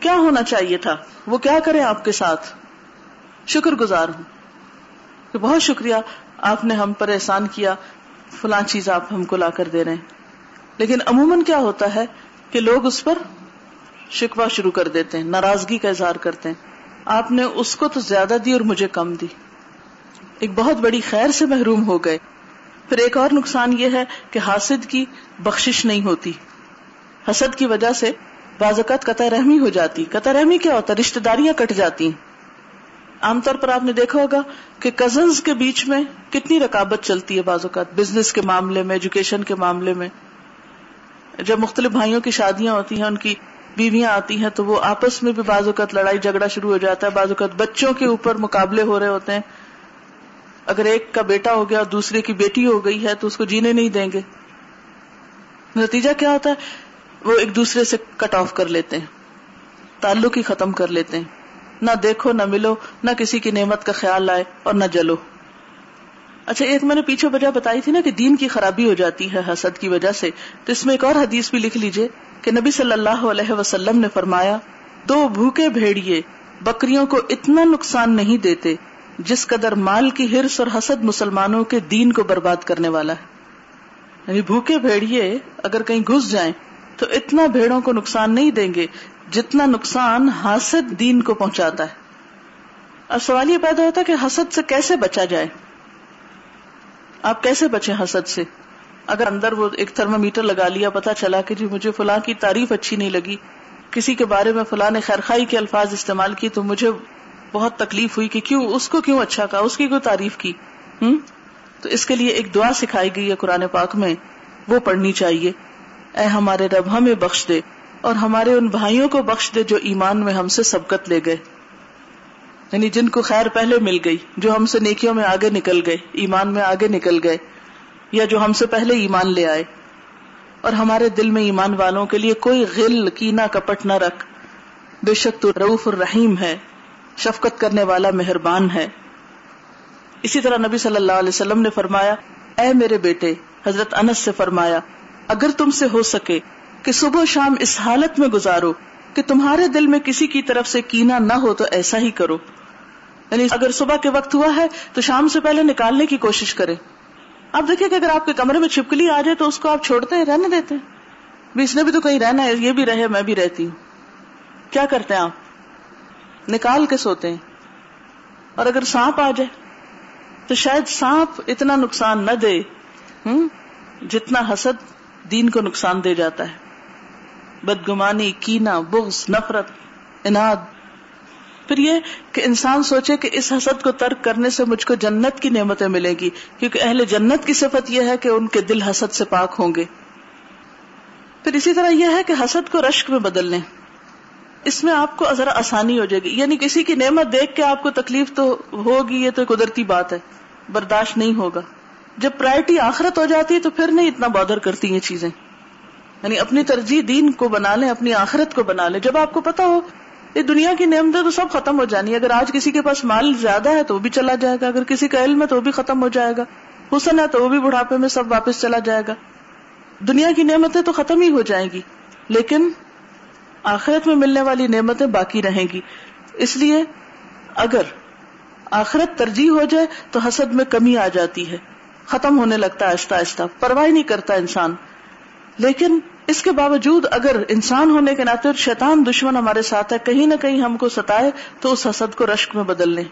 کیا ہونا چاہیے تھا؟ وہ کیا کرے آپ کے ساتھ؟ شکر گزار ہوں۔ کہ بہت شکریہ، آپ نے ہم پر احسان کیا۔ فلاں چیز آپ ہم کو لا کر دے رہے ہیں۔ لیکن عموماً کیا ہوتا ہے کہ لوگ اس پر شکوا شروع کر دیتے ہیں، ناراضگی کا اظہار کرتے ہیں۔ آپ نے اس کو تو زیادہ دی اور مجھے کم دی۔ ایک بہت بڑی خیر سے محروم ہو گئے۔ پھر ایک اور نقصان یہ ہے کہ حاسد کی بخشش نہیں ہوتی۔ حسد کی وجہ سے بعض اوقات قطع رحمی ہو جاتی۔ قطع رحمی کیا ہوتا رشتے داریاں کٹ جاتی عام طور پر آپ نے دیکھا ہوگا کہ کزنز کے بیچ میں کتنی رکابت چلتی ہے بعض اوقات۔ بزنس کے معاملے میں ایجوکیشن کے معاملے میں۔ جب مختلف بھائیوں کی شادیاں ہوتی ہیں، ان کی بیویاں آتی ہیں تو وہ آپس میں بھی بعض اوقات لڑائی جھگڑا شروع ہو جاتا ہے۔ بعض اوقات بچوں کے اوپر مقابلے ہو رہے ہوتے ہیں۔ اگر ایک کا بیٹا ہو گیا اور دوسرے کی بیٹی ہو گئی ہے تو اس کو جینے نہیں دیں گے۔ نتیجہ کیا ہوتا ہے؟ وہ ایک دوسرے سے کٹ آف کر لیتے ہیں۔ تعلق ہی ختم کر لیتے ہیں۔ نہ دیکھو، نہ ملو، نہ کسی کی نعمت کا خیال آئے اور نہ جلو۔ اچھا ایک میں نے پیچھے وجہ بتائی تھی نا کہ دین کی خرابی ہو جاتی ہے حسد کی وجہ سے۔ تو اس میں ایک اور حدیث بھی لکھ لیجیے کہ نبی صلی اللہ علیہ وسلم نے فرمایا، دو بھوکے بھیڑیے بکریوں کو اتنا نقصان نہیں دیتے جس قدر مال کی ہرس اور حسد مسلمانوں کے دین کو برباد کرنے والا ہے۔ یعنی بھوکے بھیڑیے اگر کہیں گھس جائیں تو اتنا بھیڑوں کو نقصان نہیں دیں گے جتنا نقصان حسد دین کو پہنچاتا ہے۔ اب سوال یہ پیدا ہوتا ہے کہ حسد سے کیسے بچا جائے؟ آپ کیسے بچے حسد سے؟ اگر اندر وہ ایک تھرما میٹر لگا لیا، پتا چلا کہ جی مجھے فلاں کی تعریف اچھی نہیں لگی، کسی کے بارے میں فلاں نے خیرخائی کے الفاظ استعمال کی تو مجھے بہت تکلیف ہوئی کہ کیوں اس کو کیوں اچھا کہا؟ اس کی کوئی تعریف کی؟ ہوں تو اس کے لیے ایک دعا سکھائی گئی ہے قرآن پاک میں، وہ پڑھنی چاہیے۔ اے ہمارے رب، ہمیں بخش دے اور ہمارے ان بھائیوں کو بخش دے جو ایمان میں ہم سے سبقت لے گئے۔ یعنی جن کو خیر پہلے مل گئی، جو ہم سے نیکیوں میں آگے نکل گئے، ایمان میں آگے نکل گئے، یا جو ہم سے پہلے ایمان لے آئے۔ اور ہمارے دل میں ایمان والوں کے لیے کوئی غل، کینا، کپٹ نہ رکھ۔ بے شک تو روف الرحیم ہے۔ شفقت کرنے والا مہربان ہے۔ اسی طرح نبی صلی اللہ علیہ وسلم نے فرمایا، اے میرے بیٹے، حضرت انس سے فرمایا، اگر تم سے ہو سکے کہ صبح و شام اس حالت میں گزارو کہ تمہارے دل میں کسی کی طرف سے کینا نہ ہو تو ایسا ہی کرو۔ یعنی اگر صبح کے وقت ہوا ہے تو شام سے پہلے نکالنے کی کوشش کرے آپ دیکھیں کہ اگر آپ کے کمرے میں چھپکلی آ جائے تو اس کو آپ چھوڑتے ہیں رہنے دیتے ہیں۔ اس نے بھی تو کہیں رہنا ہے، یہ بھی رہے، میں بھی رہتی ہوں۔ کیا کرتے ہیں آپ؟ نکال کے سوتے ہیں۔ اور اگر سانپ آ جائے تو شاید سانپ اتنا نقصان نہ دے ہوں جتنا حسد دین کو نقصان دے جاتا ہے۔ بدگمانی کینا بغض، نفرت اناد پھر یہ کہ انسان سوچے کہ اس حسد کو ترک کرنے سے مجھ کو جنت کی نعمتیں ملے گی، کیونکہ اہل جنت کی صفت یہ ہے کہ ان کے دل حسد سے پاک ہوں گے۔ پھر اسی طرح یہ ہے کہ حسد کو رشک میں بدل لیں اس میں آپ کو ذرا آسانی ہو جائے گی۔ یعنی کسی کی نعمت دیکھ کے آپ کو تکلیف تو ہوگی، یہ تو قدرتی بات ہے۔ برداشت نہیں ہوگا۔ جب پرائرٹی آخرت ہو جاتی ہے تو پھر نہیں اتنا بادر کرتی یہ چیزیں۔ یعنی اپنی ترجیح دین کو بنا لیں، اپنی آخرت کو بنا لیں۔ جب آپ کو پتا ہو یہ دنیا کی نعمتیں تو سب ختم ہو جانی اگر آج کسی کے پاس مال زیادہ ہے تو وہ بھی چلا جائے گا۔ اگر کسی کا علم ہے تو وہ بھی ختم ہو جائے گا۔ حسن ہے تو وہ بھی بڑھاپے میں سب واپس چلا جائے گا۔ دنیا کی نعمتیں تو ختم ہی ہو جائیں گی۔ لیکن آخرت میں ملنے والی نعمتیں باقی رہیں گی۔ اس لیے اگر آخرت ترجیح ہو جائے تو حسد میں کمی آ جاتی ہے۔ ختم ہونے لگتا ہے آہستہ آہستہ۔ پرواہ نہیں کرتا انسان۔ لیکن اس کے باوجود اگر انسان ہونے کے ناطے شیطان دشمن ہمارے ساتھ ہے، کہیں نہ کہیں ہم کو ستائے تو اس حسد کو رشک میں بدل لیں۔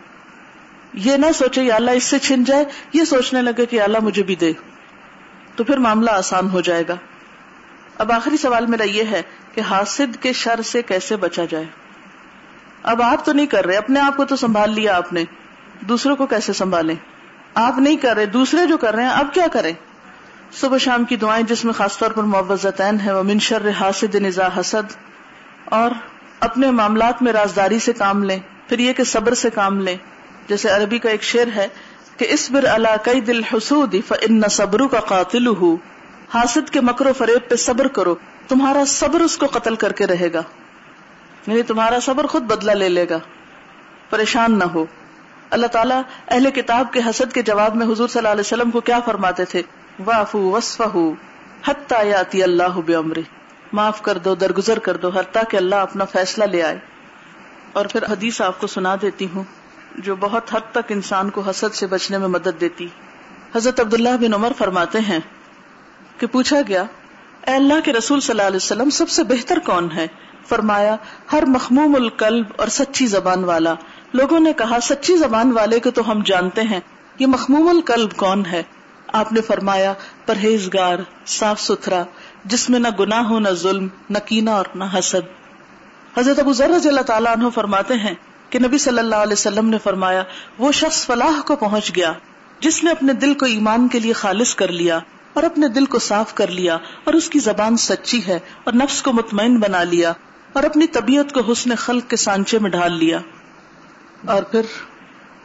یہ نہ سوچے یا اللہ اس سے چھن جائے، یہ سوچنے لگے کہ اللہ مجھے بھی دے۔ تو پھر معاملہ آسان ہو جائے گا۔ اب آخری سوال میرا یہ ہے کہ حاسد کے شر سے کیسے بچا جائے۔ اب آپ تو نہیں کر رہے، اپنے آپ کو تو سنبھال لیا آپ نے۔ دوسروں کو کیسے سنبھالیں؟ آپ نہیں کر رہے، دوسرے جو کر رہے ہیں، اب کیا کریں؟ صبح شام کی دعائیں جس میں خاص طور پر معوضتین ہے وہ منشر حاسد نزا حسد، اور اپنے معاملات میں رازداری سے کام لیں، پھر یہ کہ صبر سے کام لیں۔ جیسے عربی کا ایک شعر ہے کہ اس بر اللہ کئی دل حسود ان صبرو کا قاتل ہو حاسد کے مکر و فریب پہ صبر کرو۔ تمہارا صبر اس کو قتل کر کے رہے گا۔ یعنی تمہارا صبر خود بدلہ لے لے گا۔ پریشان نہ ہو۔ اللہ تعالیٰ اہل کتاب کے حسد کے جواب میں حضور صلی اللہ علیہ وسلم کو کیا فرماتے تھے؟ وافو وصف حتی اللہ بعمری معاف کر دو، درگزر کر دو، حتیٰ کہ اللہ اپنا فیصلہ لے آئے۔ اور پھر حدیث آپ کو سنا دیتی ہوں، جو بہت حد تک انسان کو حسد سے بچنے میں مدد دیتی۔ حضرت عبداللہ بن عمر فرماتے ہیں کہ پوچھا گیا اے اللہ کے رسول صلی اللہ علیہ وسلم، سب سے بہتر کون ہے؟ فرمایا، ہر مخموم القلب اور سچی زبان والا۔ لوگوں نے کہا، سچی زبان والے کو تو ہم جانتے ہیں۔ یہ مخموم القلب کون ہے؟ آپ نے فرمایا، پرہیزگار، صاف ستھرا، جس میں نہ گناہ ہو نہ ظلم، نہ کینا اور نہ حسد۔ حضرت ابو ذر رضی اللہ تعالیٰ عنہ فرماتے ہیں کہ نبی صلی اللہ علیہ وسلم نے فرمایا، وہ شخص فلاح کو پہنچ گیا، جس نے اپنے دل کو ایمان کے لیے خالص کر لیا۔ اور اپنے دل کو صاف کر لیا اور اس کی زبان سچی ہے اور نفس کو مطمئن بنا لیا اور اپنی طبیعت کو حسن خلق کے سانچے میں ڈھال لیا۔ اور پھر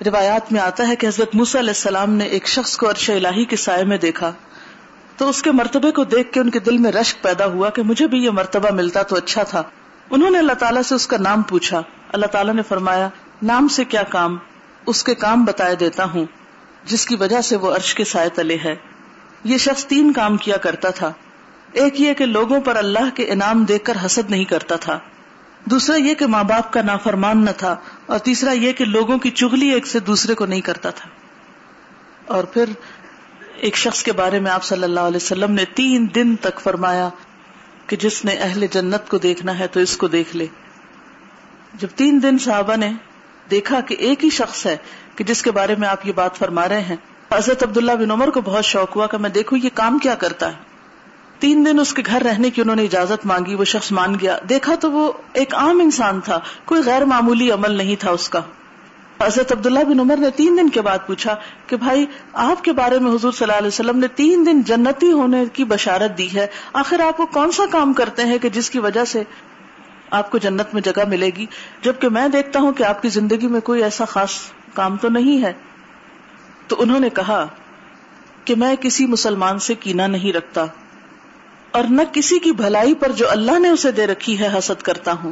روایات میں آتا ہے کہ حضرت موسیٰ علیہ السلام نے ایک شخص کو عرش الہی کے سائے میں دیکھا۔ تو اس کے مرتبے کو دیکھ کے ان کے دل میں رشک پیدا ہوا کہ مجھے بھی یہ مرتبہ ملتا تو اچھا تھا۔ انہوں نے اللہ تعالیٰ سے اس کا نام پوچھا۔ اللہ تعالیٰ نے فرمایا، نام سے کیا کام؟ اس کے کام بتائے دیتا ہوں، جس کی وجہ سے وہ عرش کے سائے تلے ہے۔ یہ شخص تین کام کیا کرتا تھا۔ ایک یہ کہ لوگوں پر اللہ کے انعام دیکھ کر حسد نہیں کرتا تھا۔ دوسرا یہ کہ ماں باپ کا نافرمان نہ تھا۔ اور تیسرا یہ کہ لوگوں کی چگلی ایک سے دوسرے کو نہیں کرتا تھا۔ اور پھر ایک شخص کے بارے میں آپ صلی اللہ علیہ وسلم نے تین دن تک فرمایا کہ جس نے اہل جنت کو دیکھنا ہے تو اس کو دیکھ لے۔ جب تین دن صحابہ نے دیکھا کہ ایک ہی شخص ہے کہ جس کے بارے میں آپ یہ بات فرما رہے ہیں حضرت عبداللہ بن عمر کو بہت شوق ہوا کہ میں دیکھوں یہ کام کیا کرتا ہے۔ تین دن اس کے گھر رہنے کی انہوں نے اجازت مانگی، وہ شخص مان گیا۔ دیکھا تو وہ ایک عام انسان تھا، کوئی غیر معمولی عمل نہیں تھا اس کا۔ حضرت عبداللہ بن عمر نے تین دن کے بعد پوچھا کہ بھائی، آپ کے بارے میں حضور صلی اللہ علیہ وسلم نے تین دن جنتی ہونے کی بشارت دی ہے۔ آخر آپ کو کون سا کام کرتے ہیں کہ جس کی وجہ سے آپ کو جنت میں جگہ ملے گی؟ جبکہ میں دیکھتا ہوں کہ آپ کی زندگی میں کوئی ایسا خاص کام تو نہیں ہے۔ تو انہوں نے کہا کہ میں کسی مسلمان سے کینا نہیں رکھتا اور نہ کسی کی بھلائی پر جو اللہ نے اسے دے رکھی ہے حسد کرتا ہوں۔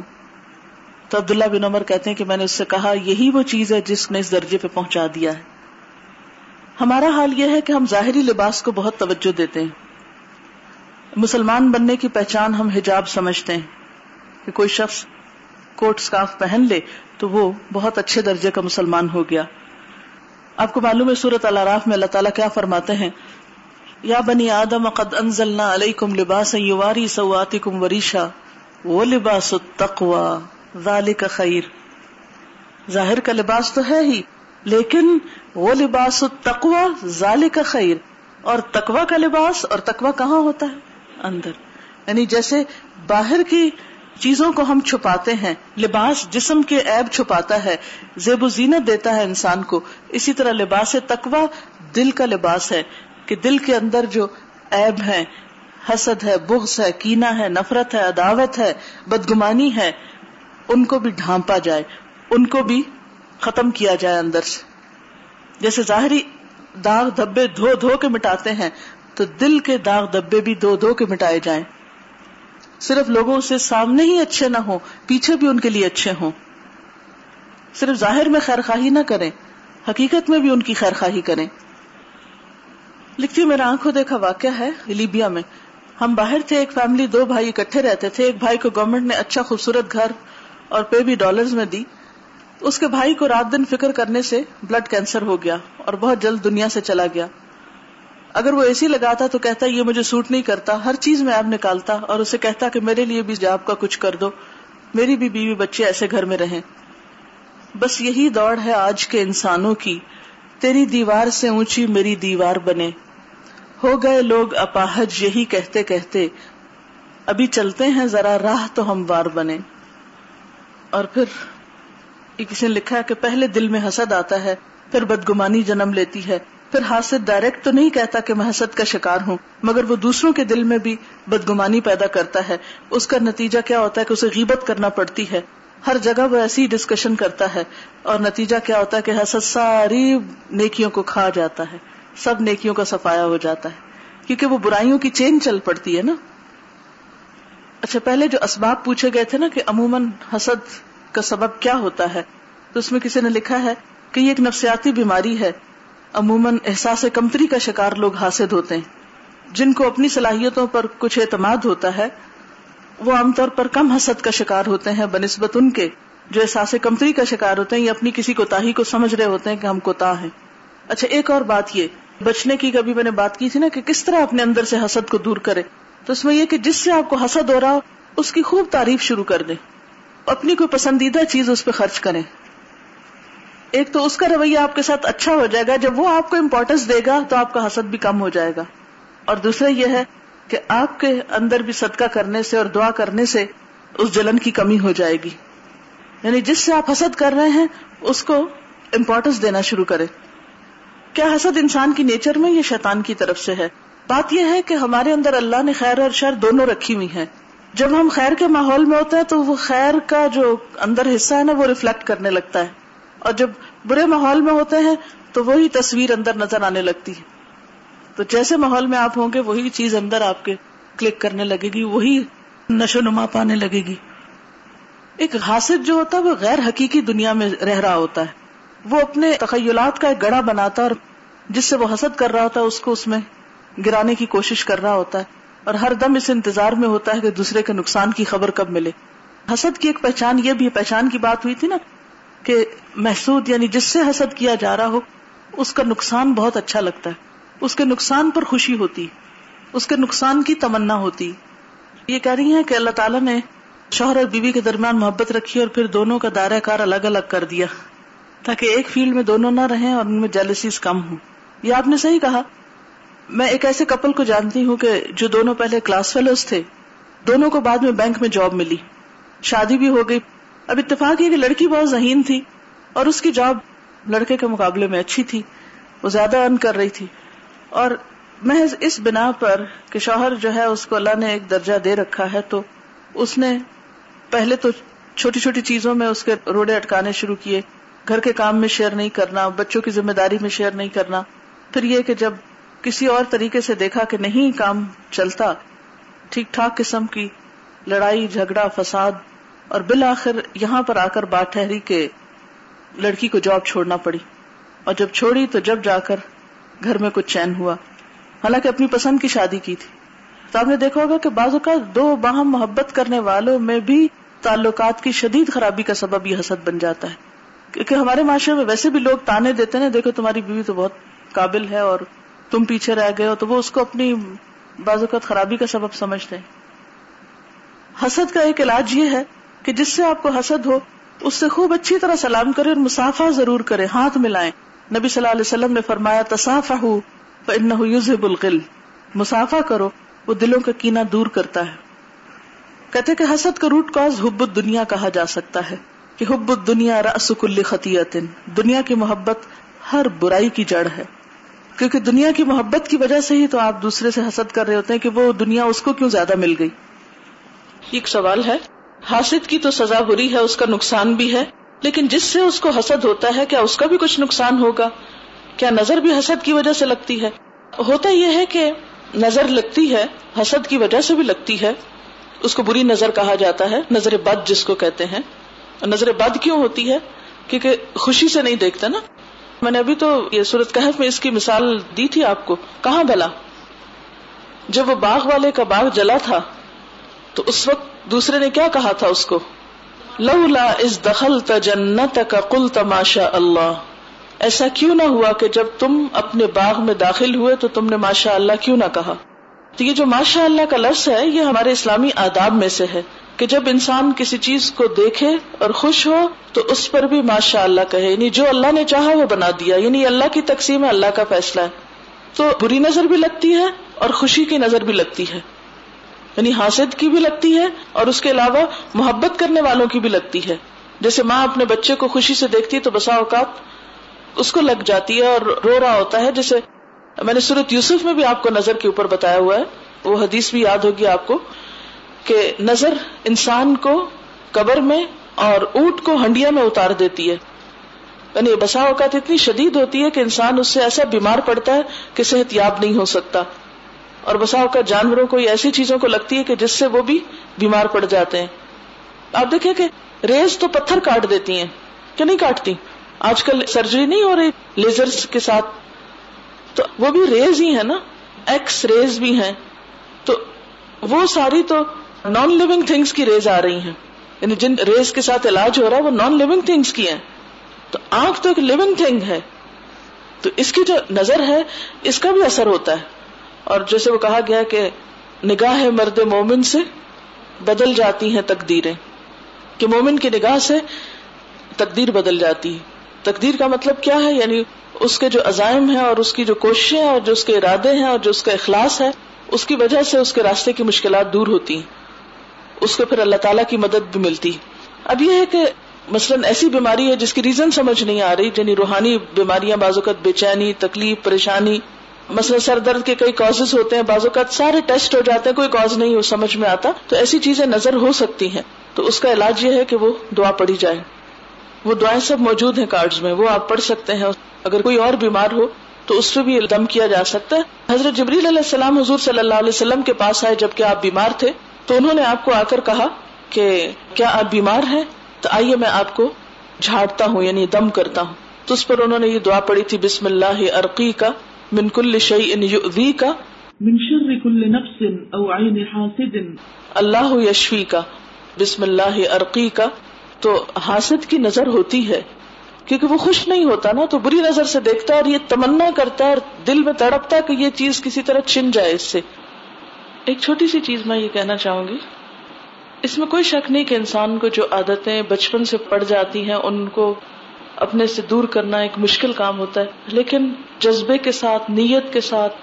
تو عبداللہ بن عمر کہتے ہیں کہ میں نے اس سے کہا، یہی وہ چیز ہے جس نے اس درجے پہ پہنچا دیا ہے۔ ہمارا حال یہ ہے کہ ہم ظاہری لباس کو بہت توجہ دیتے ہیں۔ مسلمان بننے کی پہچان ہم حجاب سمجھتے ہیں کہ کوئی شخص کوٹ سکارف پہن لے تو وہ بہت اچھے درجے کا مسلمان ہو گیا۔ آپ کو معلوم ہے سورت اللہ میں اللہ تعالیٰ کیا فرماتے ہیں؟ یا بنی آدم قد انزلنا علیکم لباس یواری سواتکم وریشا وہ لباس التقوی، ذالک خیر۔ ظاہر کا لباس تو ہے ہی، لیکن وہ لباس التقوی، ذالک خیر۔ اور تقوی کا لباس اور تقوی کہاں ہوتا ہے؟ اندر۔ یعنی جیسے باہر کی چیزوں کو ہم چھپاتے ہیں، لباس جسم کے عیب چھپاتا ہے، زیب و زینت دیتا ہے انسان کو۔ اسی طرح لباس تقوا دل کا لباس ہے کہ دل کے اندر جو عیب ہے، حسد ہے، بغض ہے کینا ہے، نفرت ہے، عداوت ہے، بدگمانی ہے، ان کو بھی ڈھانپا جائے، ان کو بھی ختم کیا جائے اندر سے۔ جیسے ظاہری داغ دھبے دھو دھو کے مٹاتے ہیں، تو دل کے داغ دبے بھی دو دھو کے مٹائے جائیں۔ صرف لوگوں سے سامنے ہی اچھے نہ ہوں، پیچھے بھی ان کے لیے اچھے ہوں۔ صرف ظاہر میں خیر خواہی نہ کریں، حقیقت میں بھی ان کی خیر خواہی کریں۔ لکھتی میرا آنکھوں دیکھا واقعہ ہے لیبیا میں۔ ہم باہر تھے، ایک فیملی دو بھائی اکٹھے رہتے تھے۔ ایک بھائی کو گورنمنٹ نے اچھا خوبصورت گھر اور پے بھی ڈالرز میں دی۔ اس کے بھائی کو رات دن فکر کرنے سے بلڈ کینسر ہو گیا اور بہت جلد دنیا سے چلا گیا۔ اگر وہ اے سی لگاتا تو کہتا یہ مجھے سوٹ نہیں کرتا، ہر چیز میں آپ نکالتا اور اسے کہتا کہ میرے لیے بھی جاب کا کچھ کر دو۔ میری بھی بیوی بچے ایسے گھر میں رہیں۔ بس یہی دوڑ ہے آج کے انسانوں کی۔ تیری دیوار سے اونچی میری دیوار بنے۔ ہو گئے لوگ اپاہج یہی کہتے کہتے۔ ابھی چلتے ہیں ذرا راہ تو ہم وار بنے۔ اور پھر کسی نے لکھا ہے کہ پہلے دل میں حسد آتا ہے، پھر بدگمانی جنم لیتی ہے۔ پھر حاصل ڈائریکٹ تو نہیں کہتا کہ میں حسد کا شکار ہوں، مگر وہ دوسروں کے دل میں بھی بدگمانی پیدا کرتا ہے۔ اس کا نتیجہ کیا ہوتا ہے کہ اسے غیبت کرنا پڑتی ہے۔ ہر جگہ وہ ایسی ڈسکشن کرتا ہے اور نتیجہ کیا ہوتا ہے کہ حسد ساری نیکیوں کو کھا جاتا ہے، سب نیکیوں کا سفایا ہو جاتا ہے۔ کیونکہ وہ برائیوں کی چین چل پڑتی ہے نا۔ اچھا پہلے جو اسباب پوچھے گئے تھے نا کہ عموماً حسد کا سبب کیا ہوتا ہے، تو اس میں کسی نے لکھا ہے کہ یہ ایک نفسیاتی بیماری ہے۔ عموماً احساس کمتری کا شکار لوگ حاصل ہوتے ہیں۔ جن کو اپنی صلاحیتوں پر کچھ اعتماد ہوتا ہے، وہ عام طور پر کم حسد کا شکار ہوتے ہیں، بنسبت ان کے جو احساس کمتری کا شکار ہوتے ہیں یا اپنی کسی کوتاہی کو سمجھ رہے ہوتے ہیں کہ ہم کوتا ہیں۔ اچھا ایک اور بات یہ، بچنے کی کبھی میں نے بات کی تھی نا کہ کس طرح اپنے اندر سے حسد کو دور کرے تو اس میں یہ کہ جس سے آپ کو حسد ہو رہا ہو، اس کی خوب تعریف شروع کر دیں۔ اپنی کوئی پسندیدہ چیز اس پہ خرچ کریں۔ ایک تو اس کا رویہ آپ کے ساتھ اچھا ہو جائے گا، جب وہ آپ کو امپورٹینس دے گا تو آپ کا حسد بھی کم ہو جائے گا۔ اور دوسرا یہ ہے کہ آپ کے اندر بھی صدقہ کرنے سے اور دعا کرنے سے اس جلن کی کمی ہو جائے گی۔ یعنی جس سے آپ حسد کر رہے ہیں، اس کو امپورٹینس دینا شروع کرے۔ کیا حسد انسان کی نیچر میں یا شیطان کی طرف سے ہے؟ بات یہ ہے کہ ہمارے اندر اللہ نے خیر اور شر دونوں رکھی ہوئی ہیں۔ جب ہم خیر کے ماحول میں ہوتے ہیں تو وہ خیر کا جو اندر حصہ ہے نا، وہ ریفلیکٹ کرنے لگتا ہے۔ اور جب برے ماحول میں ہوتے ہیں تو وہی تصویر اندر نظر آنے لگتی ہے۔ تو جیسے ماحول میں آپ ہوں گے، وہی چیز اندر آپ کے کلک کرنے لگے گی، وہی نشو نما پانے لگے گی۔ ایک حاصل جو ہوتا ہے، وہ غیر حقیقی دنیا میں رہ رہا ہوتا ہے۔ وہ اپنے تخیلات کا ایک گڑا بناتا اور جس سے وہ حسد کر رہا ہوتا ہے، اس کو اس میں گرانے کی کوشش کر رہا ہوتا ہے۔ اور ہر دم اس انتظار میں ہوتا ہے کہ دوسرے کے نقصان کی خبر کب ملے۔ حسد کی ایک پہچان، یہ بھی پہچان کی بات ہوئی تھی نا کہ محسود یعنی جس سے حسد کیا جا رہا ہو، اس کا نقصان بہت اچھا لگتا ہے۔ اس کے نقصان پر خوشی ہوتی، اس کے نقصان کی تمنا ہوتی۔ یہ کہہ رہی ہیں کہ اللہ تعالیٰ نے شوہر اور بیوی کے درمیان محبت رکھی اور پھر دونوں کا دائرہ کار الگ الگ کر دیا، تاکہ ایک فیلڈ میں دونوں نہ رہیں اور ان میں جیلسیز کم ہوں۔ یہ آپ نے صحیح کہا۔ میں ایک ایسے کپل کو جانتی ہوں کہ جو دونوں پہلے کلاس فیلوز تھے، دونوں کو بعد میں بینک میں جاب ملی۔ شادی بھی ہو گئی۔ اب اتفاق یہ کہ لڑکی بہت ذہین تھی اور اس کی جاب لڑکے کے مقابلے میں اچھی تھی۔ وہ زیادہ ارن کر رہی تھی۔ اور محض اس بنا پر کہ شوہر جو ہے اس کو اللہ نے ایک درجہ دے رکھا ہے تو اس نے پہلے تو چھوٹی چھوٹی چیزوں میں اس کے روڑے اٹکانے شروع کیے۔ گھر کے کام میں شیئر نہیں کرنا، بچوں کی ذمہ داری میں شیئر نہیں کرنا۔ پھر یہ کہ جب کسی اور طریقے سے دیکھا کہ نہیں کام چلتا، ٹھیک ٹھاک قسم کی لڑائی، جھگڑا، فساد اور بالآخر یہاں پر آ کر بات ٹھہری کہ لڑکی کو جاب چھوڑنا پڑی اور جب چھوڑی تو جب جا کر گھر میں کچھ چین ہوا۔ حالانکہ اپنی پسند کی شادی کی تھی۔ تو آپ نے دیکھا ہوگا کہ بعض اوقات دو باہم محبت کرنے والوں میں بھی تعلقات کی شدید خرابی کا سبب یہ حسد بن جاتا ہے۔ کیونکہ ہمارے معاشرے میں ویسے بھی لوگ تانے دیتے ہیں، دیکھو تمہاری بیوی تو بہت قابل ہے اور تم پیچھے رہ گئے ہو، تو وہ اس کو اپنی بعض اوقات خرابی کا سبب سمجھتے ہیں۔ حسد کا ایک علاج یہ ہے کہ جس سے آپ کو حسد ہو، اس سے خوب اچھی طرح سلام کرے اور مسافہ ضرور کرے ہاتھ ملائیں۔ نبی صلی اللہ علیہ وسلم نے فرمایا تصافہ القل مسافہ کرو، وہ دلوں کا کینا دور کرتا ہے۔ کہتے کہ حسد کا روٹ کاز حب دنیا کہا جا سکتا ہے، کہ حب دنیا رس کل خطیت دنیا کی محبت ہر برائی کی جڑ ہے۔ کیونکہ دنیا کی محبت کی وجہ سے ہی تو آپ دوسرے سے حسد کر رہے ہوتے ہیں کہ وہ دنیا اس کو کیوں زیادہ مل گئی؟ ایک سوال ہے۔ حاسد کی تو سزا بری ہے، اس کا نقصان بھی ہے۔ لیکن جس سے اس کو حسد ہوتا ہے، کیا اس کا بھی کچھ نقصان ہوگا؟ کیا نظر بھی حسد کی وجہ سے لگتی ہے؟ ہوتا یہ ہے کہ نظر لگتی ہے، حسد کی وجہ سے بھی لگتی ہے۔ اس کو بری نظر کہا جاتا ہے، نظر بد جس کو کہتے ہیں۔ نظر بد کیوں ہوتی ہے؟ کیونکہ خوشی سے نہیں دیکھتا نا۔ میں نے ابھی تو یہ سورت کہف میں اس کی مثال دی تھی آپ کو۔ کہاں بلا جب وہ باغ والے کا باغ جلا تھا، تو اس وقت دوسرے نے کیا کہا تھا اس کو؟ لولا اس دخل جنت کا کل تماشا اللہ۔ ایسا کیوں نہ ہوا کہ جب تم اپنے باغ میں داخل ہوئے تو تم نے ماشاء اللہ کیوں نہ کہا؟ تو یہ جو ماشاء اللہ کا لفظ ہے، یہ ہمارے اسلامی آداب میں سے ہے کہ جب انسان کسی چیز کو دیکھے اور خوش ہو تو اس پر بھی ماشاء اللہ کہے۔ یعنی جو اللہ نے چاہا وہ بنا دیا۔ یعنی اللہ کی تقسیم ہے، اللہ کا فیصلہ ہے۔ تو بری نظر بھی لگتی ہے اور خوشی کی نظر بھی لگتی ہے۔ یعنی حاصد کی بھی لگتی ہے اور اس کے علاوہ محبت کرنے والوں کی بھی لگتی ہے۔ جیسے ماں اپنے بچے کو خوشی سے دیکھتی ہے تو بسا اوقات اس کو لگ جاتی ہے اور رو رہا ہوتا ہے۔ جیسے میں نے سورت یوسف میں بھی آپ کو نظر کے اوپر بتایا ہوا ہے۔ وہ حدیث بھی یاد ہوگی آپ کو کہ نظر انسان کو قبر میں اور اونٹ کو ہنڈیا میں اتار دیتی ہے۔ یعنی بسا اوقات اتنی شدید ہوتی ہے کہ انسان اس سے ایسا بیمار پڑتا ہے کہ صحت یاب نہیں ہو سکتا۔ اور بسا اوقات جانوروں کو ایسی چیزوں کو لگتی ہے کہ جس سے وہ بھی بیمار پڑ جاتے ہیں۔ آپ دیکھیں کہ ریز تو پتھر کاٹ دیتی ہیں، کہ نہیں کاٹتی؟ آج کل سرجری نہیں ہو رہی لیزر کے ساتھ۔ تو وہ بھی ریز ہی ہے نا، ایکس ریز بھی ہیں۔ تو وہ ساری تو نان لونگ تھنگس کی ریز آ رہی ہیں۔ یعنی جن ریز کے ساتھ علاج ہو رہا ہے، وہ نان لونگ تھنگس کی ہیں۔ تو آنکھ تو ایک لونگ تھنگ ہے۔ تو اس کی جو نظر ہے، اس کا بھی اثر ہوتا ہے۔ اور جیسے وہ کہا گیا کہ نگاہ مرد مومن سے بدل جاتی ہیں تقدیریں۔ کہ مومن کی نگاہ سے تقدیر بدل جاتی ہے۔ تقدیر کا مطلب کیا ہے؟ یعنی اس کے جو عزائم ہے اور اس کی جو کوششیں اور جو اس کے ارادے ہیں اور جو اس کا اخلاص ہے، اس کی وجہ سے اس کے راستے کی مشکلات دور ہوتی ہیں۔ اس کو پھر اللہ تعالیٰ کی مدد بھی ملتی اب یہ ہے کہ مثلاً ایسی بیماری ہے جس کی ریزن سمجھ نہیں آ رہی یعنی روحانی بیماریاں بازوقت بے چینی، تکلیف، پریشانی۔ مثلا سر درد کے کئی کاز ہوتے ہیں، بعض اوقات سارے ٹیسٹ ہو جاتے ہیں، کوئی کاز نہیں ہو، سمجھ میں آتا، تو ایسی چیزیں نظر ہو سکتی ہیں۔ تو اس کا علاج یہ ہے کہ وہ دعا پڑی جائے۔ وہ دعائیں سب موجود ہیں کارڈ میں، وہ آپ پڑھ سکتے ہیں۔ اگر کوئی اور بیمار ہو، تو اس پہ بھی دم کیا جا سکتا ہے۔ حضرت جبریل علیہ السلام حضور صلی اللہ علیہ وسلم کے پاس آئے جبکہ آپ بیمار تھے، تو انہوں نے آپ کو آ کر کہا کہ کیا آپ بیمار ہیں؟ تو آئیے میں آپ کو جھاڑتا ہوں یعنی دم کرتا ہوں۔ تو اس پر انہوں نے یہ دعا پڑی تھی، بسم اللہ عرقی کا من کل شعی کا من شر کل نفس او عین حاسد. اللہ یشفی کا بسم اللہ عرقی کا تو حاسد کی نظر ہوتی ہے. کیونکہ وہ خوش نہیں ہوتا نا تو بری نظر سے دیکھتا ہے اور یہ تمنا کرتا ہے اور دل میں تڑپتا ہے کہ یہ چیز کسی طرح چھن جائے اس سے۔ ایک چھوٹی سی چیز میں یہ کہنا چاہوں گی۔ اس میں کوئی شک نہیں کہ انسان کو جو عادتیں بچپن سے پڑ جاتی ہیں ان کو اپنے سے دور کرنا ایک مشکل کام ہوتا ہے، لیکن جذبے کے ساتھ، نیت کے ساتھ،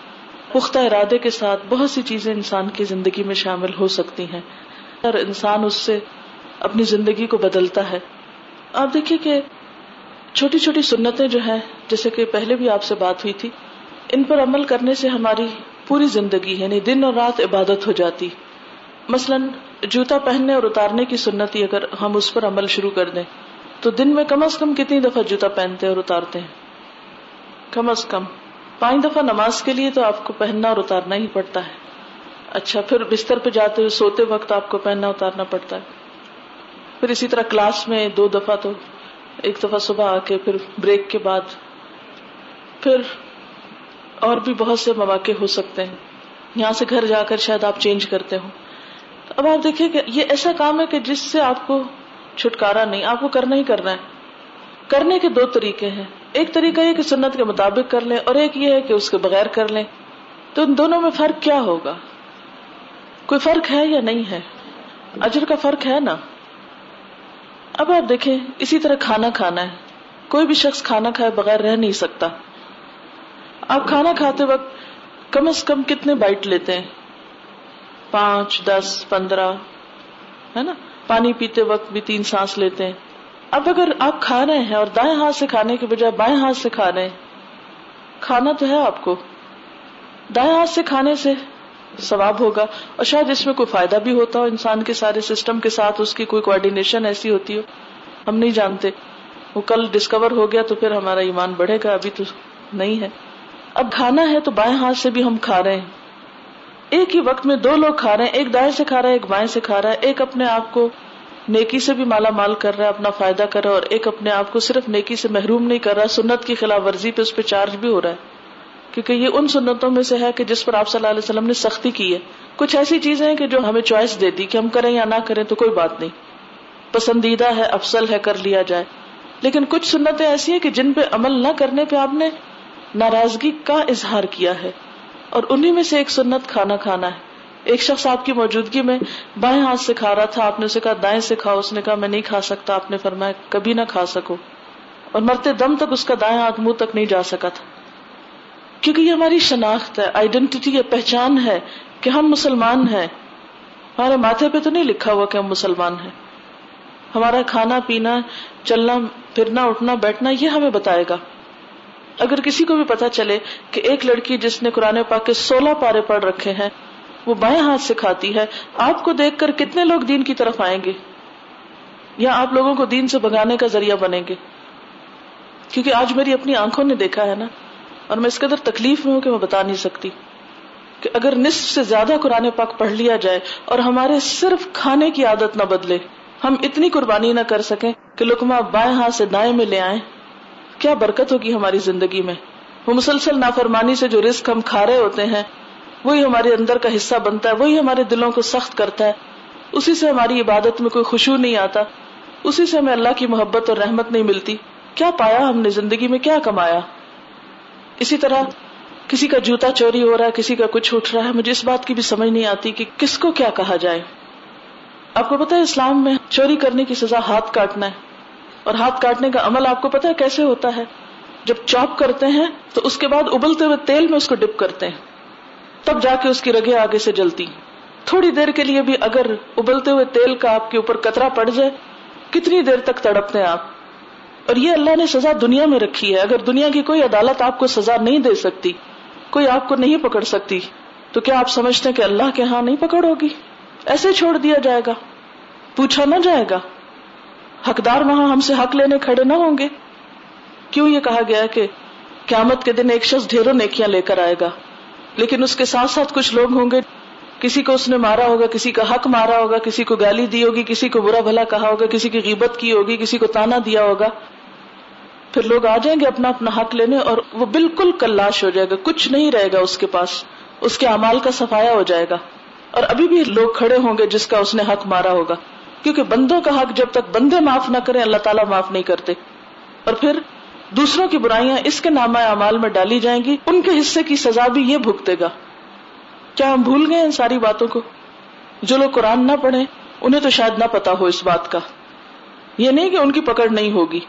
پختہ ارادے کے ساتھ بہت سی چیزیں انسان کی زندگی میں شامل ہو سکتی ہیں۔ اور انسان اس سے اپنی زندگی کو بدلتا ہے۔ آپ دیکھیے کہ چھوٹی چھوٹی سنتیں جو ہیں، جیسے کہ پہلے بھی آپ سے بات ہوئی تھی، ان پر عمل کرنے سے ہماری پوری زندگی یعنی دن اور رات عبادت ہو جاتی۔ مثلاً جوتا پہننے اور اتارنے کی سنتی اگر ہم اس پر عمل شروع کر دیں۔ تو دن میں کم از کم کتنی دفعہ جوتا پہنتے اور اتارتے ہیں؟ کم از کم۔ پانچ دفعہ نماز کے لیے تو آپ کو پہننا اور اتارنا ہی پڑتا ہے۔ اچھا پھر بستر پہ جاتے ہوئے سوتے وقت آپ کو پہننا اتارنا پڑتا ہے۔ پھر اسی طرح کلاس میں دو دفعہ تو ایک دفعہ صبح آ کے، پھر بریک کے بعد۔ پھر اور بھی بہت سے مواقع ہو سکتے ہیں۔ یہاں سے گھر جا کر شاید آپ چینج کرتے ہو اب آپ دیکھیں کہ یہ ایسا کام ہے کہ جس سے آپ کو چھٹکارا نہیں، آپ کو کرنا ہی کرنا ہے۔ کرنے کے دو طریقے ہیں۔ ایک طریقہ یہ کہ سنت کے مطابق کر لیں اور ایک یہ ہے کہ اس کے بغیر کر لیں۔ تو ان دونوں میں فرق کیا ہوگا؟ کوئی فرق ہے یا نہیں ہے؟ اجر کا فرق ہے نا۔ اب آپ دیکھیں، اسی طرح کھانا کھانا ہے۔ کوئی بھی شخص کھانا کھائے بغیر رہ نہیں سکتا۔ آپ کھانا کھاتے وقت کم از کم کتنے بائٹ لیتے ہیں؟ پانچ، دس، پندرہ، ہے نا؟ پانی پیتے وقت بھی تین سانس لیتے ہیں۔ اب اگر آپ کھا رہے ہیں اور دائیں ہاتھ سے کھانے کے بجائے بائیں ہاتھ سے کھا رہے ہیں، کھانا تو ہے آپ کو۔ دائیں ہاتھ سے کھانے سے ثواب ہوگا اور شاید اس میں کوئی فائدہ بھی ہوتا ہو، انسان کے سارے سسٹم کے ساتھ اس کی کوئی کوآڈینیشن ایسی ہوتی ہو۔ ہم نہیں جانتے۔ وہ کل ڈسکور ہو گیا تو پھر ہمارا ایمان بڑھے گا، ابھی تو نہیں ہے۔ اب کھانا ہے تو بائیں ہاتھ سے بھی ہم کھا رہے ہیں۔ ایک ہی وقت میں دو لوگ کھا رہے ہیں، ایک دائیں سے کھا رہا ہے، ایک بائیں سے کھا رہا ہے۔ ایک اپنے آپ کو نیکی سے بھی مالا مال کر رہا ہے، اپنا فائدہ کر رہا ہے، اور ایک اپنے آپ کو صرف نیکی سے محروم نہیں کر رہا، سنت کی خلاف ورزی پہ اس پہ چارج بھی ہو رہا ہے۔ کیونکہ یہ ان سنتوں میں سے ہے کہ جس پر آپ صلی اللہ علیہ وسلم نے سختی کی ہے۔ کچھ ایسی چیزیں ہیں کہ جو ہمیں چوائس دیتی کہ ہم کریں یا نہ کریں تو کوئی بات نہیں۔ پسندیدہ ہے افسل ہے، کر لیا جائے۔ لیکن کچھ سنتیں ایسی ہیں کہ جن پہ عمل نہ کرنے پہ آپ نے ناراضگی کا اظہار کیا ہے۔ اور انہیں میں سے ایک سنت کھانا کھانا ہے۔ ایک شخص آپ کی موجودگی میں بائیں ہاتھ سے کھا رہا تھا، آپ نے اسے کہا، دائیں سے کھاؤ۔ اس نے کہا، میں نہیں کھا سکتا۔ آپ نے فرمایا، کبھی نہ کھا سکو۔ اور مرتے دم تک اس کا دائیں ہاتھ منہ تک نہیں جا سکا تھا۔ کیونکہ یہ ہماری شناخت ہے آئیڈینٹی ہے پہچان ہے کہ ہم مسلمان ہیں۔ ہمارے ماتھے پہ تو نہیں لکھا ہوا کہ ہم مسلمان ہیں۔ ہمارا کھانا پینا، چلنا، پھرنا، اٹھنا، بیٹھنا، یہ ہمیں بتائے گا۔ اگر کسی کو بھی پتا چلے کہ ایک لڑکی جس نے قرآن پاک کے سولہ پارے پڑھ رکھے ہیں، وہ بائیں ہاتھ سے کھاتی ہے، آپ کو دیکھ کر کتنے لوگ دین کی طرف آئیں گے؟ یا آپ لوگوں کو دین سے بگانے کا ذریعہ بنیں گے؟ کیونکہ آج میری اپنی آنکھوں نے دیکھا ہے نا، اور میں اس قدر تکلیف میں ہوں کہ میں بتا نہیں سکتی کہ اگر نصف سے زیادہ قرآن پاک پڑھ لیا جائے اور ہمارے صرف کھانے کی عادت نہ بدلے، ہم اتنی قربانی نہ کر سکیں کہ لکما بائیں ہاتھ سے دائیں میں لے آئیں۔ کیا برکت ہوگی ہماری زندگی میں؟ وہ مسلسل نافرمانی سے جو رسک ہم کھا رہے ہوتے ہیں، وہی ہمارے اندر کا حصہ بنتا ہے، وہی ہمارے دلوں کو سخت کرتا ہے۔ اسی سے ہماری عبادت میں کوئی خوشبو نہیں آتا۔ اسی سے ہمیں اللہ کی محبت اور رحمت نہیں ملتی۔ کیا پایا ہم نے زندگی میں؟ کیا کمایا؟ اسی طرح کسی کا جوتا چوری ہو رہا ہے، کسی کا کچھ اٹھ رہا ہے، مجھے اس بات کی بھی سمجھ نہیں آتی کہ کس کو کیا کہا جائے۔ آپ کو پتا ہے اسلام میں چوری کرنے کی سزا ہاتھ کاٹنا ہے۔ اور ہاتھ کاٹنے کا عمل آپ کو پتا ہے کیسے ہوتا ہے؟ جب چاپ کرتے ہیں تو اس کے بعد ابلتے ہوئے تیل میں اس کو ڈپ کرتے ہیں۔ تب جا کے اس کی رگیں آگے سے جلتی۔ تھوڑی دیر کے لیے بھی اگر ابلتے ہوئے تیل کا آپ کے اوپر کترا پڑ جائے، کتنی دیر تک تڑپتے ہیں آپ؟ اور یہ اللہ نے سزا دنیا میں رکھی ہے۔ اگر دنیا کی کوئی عدالت آپ کو سزا نہیں دے سکتی، کوئی آپ کو نہیں پکڑ سکتی، تو کیا آپ سمجھتے ہیں کہ اللہ کے ہاں نہیں پکڑ ہوگی؟ ایسے چھوڑ دیا جائے گا۔ پوچھا نہ جائے گا۔ حقدار وہاں ہم سے حق لینے کھڑے نہ ہوں گے۔ کیوں یہ کہا گیا کہ قیامت کے دن ایک شخص ڈھیروں نیکیاں لے کر آئے گا، لیکن اس کے ساتھ ساتھ کچھ لوگ ہوں گے۔ کسی کو اس نے مارا ہوگا، کسی کا حق مارا ہوگا، کسی کو گالی دی ہوگی، کسی کو برا بھلا کہا ہوگا، کسی کی غیبت کی ہوگی، کسی کو تانا دیا ہوگا۔ پھر لوگ آ جائیں گے اپنا اپنا حق لینے اور وہ بالکل کلاش ہو جائے گا، کچھ نہیں رہے گا اس کے پاس۔ اس کے امال کا سفایا ہو جائے گا۔ اور ابھی بھی لوگ کھڑے ہوں گے جس کا اس نے حق مارا ہوگا۔ کیونکہ بندوں کا حق جب تک بندے معاف نہ کریں، اللہ تعالیٰ معاف نہیں کرتے۔ اور پھر دوسروں کی برائیاں اس کے نامہ اعمال میں ڈالی جائیں گی، ان کے حصے کی سزا بھی یہ بھگتے گا۔ کیا ہم بھول گئے ان ساری باتوں کو؟ جو لوگ قرآن نہ پڑھے انہیں تو شاید نہ پتا ہو اس بات کا۔ یہ نہیں کہ ان کی پکڑ نہیں ہوگی۔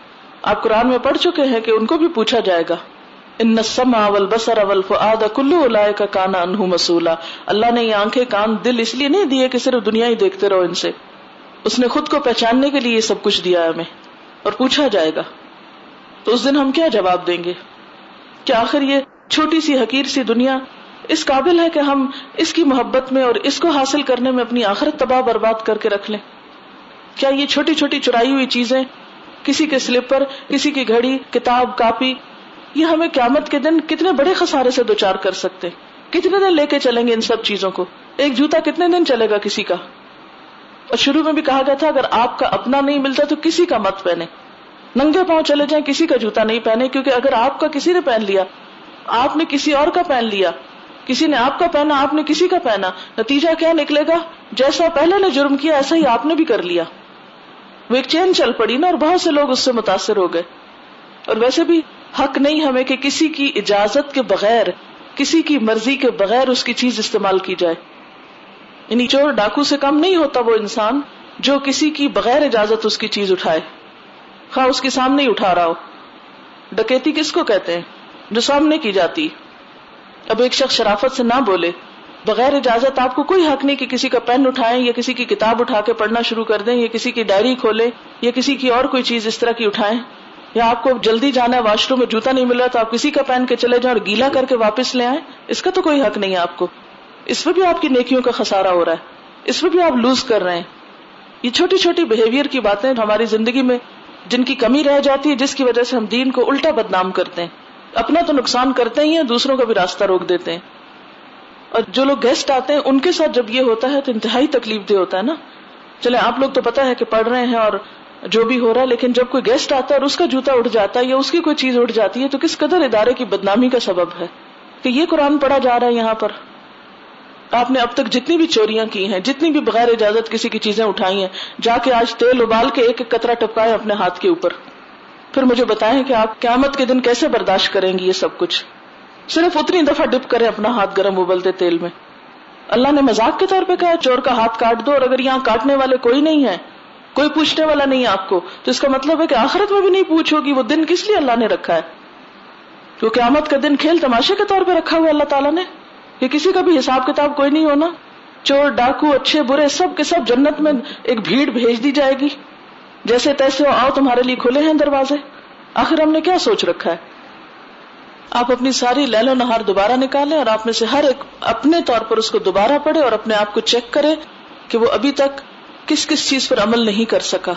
آپ قرآن میں پڑھ چکے ہیں کہ ان کو بھی پوچھا جائے گا۔ ان نسم اول بسر اول فعاد کلو الا کا کانا انہ مسولہ اللہ نے یہ آنکھیں، کان، دل اس لیے نہیں دیے کہ صرف دنیا ہی دیکھتے رہو ان سے۔ اس نے خود کو پہچاننے کے لیے یہ سب کچھ دیا ہمیں اور پوچھا جائے گا۔ تو اس دن ہم کیا جواب دیں گے؟ کیا آخر یہ چھوٹی سی حقیر سی دنیا اس قابل ہے کہ ہم اس کی محبت میں اور اس کو حاصل کرنے میں اپنی آخرت تباہ برباد کر کے رکھ لیں؟ کیا یہ چھوٹی چھوٹی چرائی ہوئی چیزیں، کسی کے سلپر کسی کی گھڑی، کتاب، کاپی، یہ ہمیں قیامت کے دن کتنے بڑے خسارے سے دوچار کر سکتے؟ کتنے دن لے کے چلیں گے ان سب چیزوں کو؟ ایک جوتا کتنے دن چلے گا کسی کا؟ اور شروع میں بھی کہا گیا تھا، اگر آپ کا اپنا نہیں ملتا تو کسی کا مت پہنے۔ ننگے پاؤں چلے جائیں، کسی کا جوتا نہیں پہنے، کیونکہ اگر آپ کا کسی نے پہن لیا، آپ نے کسی اور کا پہن لیا، کسی نے آپ کا پہنا، آپ نے کسی کا پہنا، نتیجہ کیا نکلے گا؟ جیسا پہلے نے جرم کیا، ایسا ہی آپ نے بھی کر لیا۔ وہ ایک چین چل پڑی نا، اور بہت سے لوگ اس سے متاثر ہو گئے۔ اور ویسے بھی حق نہیں ہمیں کہ کسی کی اجازت کے بغیر، کسی کی مرضی کے بغیر اس کی چیز استعمال کی جائے۔ یعنی چور ڈاکو سے کم نہیں ہوتا وہ انسان جو کسی کی بغیر اجازت اس کی چیز اٹھائے۔ خواہ اس کے سامنے ہی اٹھا رہا ہو۔ ڈکیتی کس کو کہتے ہیں؟ جو سامنے کی جاتی۔ اب ایک شخص شرافت سے نہ بولے۔ بغیر اجازت آپ کو کوئی حق نہیں کہ کسی کا پین اٹھائیں یا کسی کی کتاب اٹھا کے پڑھنا شروع کر دیں یا کسی کی ڈائری کھولے یا کسی کی اور کوئی چیز اس طرح کی اٹھائیں۔ یا آپ کو جلدی جانا ہے، واش روم میں جوتا نہیں مل رہا تو آپ کسی کا پہن کے چلے جائیں اور گیلا کر کے واپس لے آئیں۔ اس کا تو کوئی حق نہیں ہے آپ کو۔ اس میں بھی آپ کی نیکیوں کا خسارا ہو رہا ہے۔ اس میں بھی آپ لوز کر رہے ہیں۔ یہ چھوٹی چھوٹی بہیویئر کی باتیں ہماری زندگی میں جن کی کمی رہ جاتی ہے، جس کی وجہ سے ہم دین کو الٹا بدنام کرتے ہیں۔ اپنا تو نقصان کرتے ہی ہیں، دوسروں کا بھی راستہ روک دیتے ہیں۔ اور جو لوگ گیسٹ آتے ہیں، ان کے ساتھ جب یہ ہوتا ہے تو انتہائی تکلیف دہ ہوتا ہے نا۔ چلے آپ لوگ تو پتا ہے کہ پڑھ رہے ہیں اور جو بھی ہو رہا ہے، لیکن جب کوئی گیسٹ آتا ہے اور اس کا جوتا اٹھ جاتا ہے یا اس کی کوئی چیز اٹھ جاتی ہے، تو کس قدر ادارے کی بدنامی کا سبب ہے؟ کہ یہ قرآن پڑھا جا رہا ہے یہاں پر۔ آپ نے اب تک جتنی بھی چوریاں کی ہیں، جتنی بھی بغیر اجازت کسی کی چیزیں اٹھائی ہیں، جا کے آج تیل ابال کے ایک ایک قطرہ ٹپکائے اپنے ہاتھ کے اوپر۔ پھر مجھے بتائیں کہ آپ قیامت کے دن کیسے برداشت کریں گے یہ سب کچھ؟ صرف اتنی دفعہ ڈپ کریں اپنا ہاتھ گرم ابلتے تیل میں۔ اللہ نے مزاق کے طور پہ کہا، چور کا ہاتھ کاٹ دو اور اگر یہاں کاٹنے والے کوئی نہیں ہے، کوئی پوچھنے والا نہیں ہے آپ کو، تو اس کا مطلب ہے کہ آخرت میں بھی نہیں پوچھو گی، وہ دن کس لیے اللہ نے رکھا ہے؟ تو قیامت کا دن کھیل تماشے کے طور پہ رکھا ہوا اللہ تعالیٰ نے۔ کہ کسی کا بھی حساب کتاب کوئی نہیں ہونا۔ چور، ڈاکو، اچھے، برے، سب کے سب جنت میں ایک بھیڑ بھیج دی جائے گی۔ جیسے تیسے آؤ تمہارے لیے کھلے ہیں دروازے۔ آخر ہم نے کیا سوچ رکھا ہے؟ آپ اپنی ساری لہل و نہار دوبارہ نکالیں اور آپ میں سے ہر ایک اپنے طور پر اس کو دوبارہ پڑھے اور اپنے آپ کو چیک کرے کہ وہ ابھی تک کس کس چیز پر عمل نہیں کر سکا۔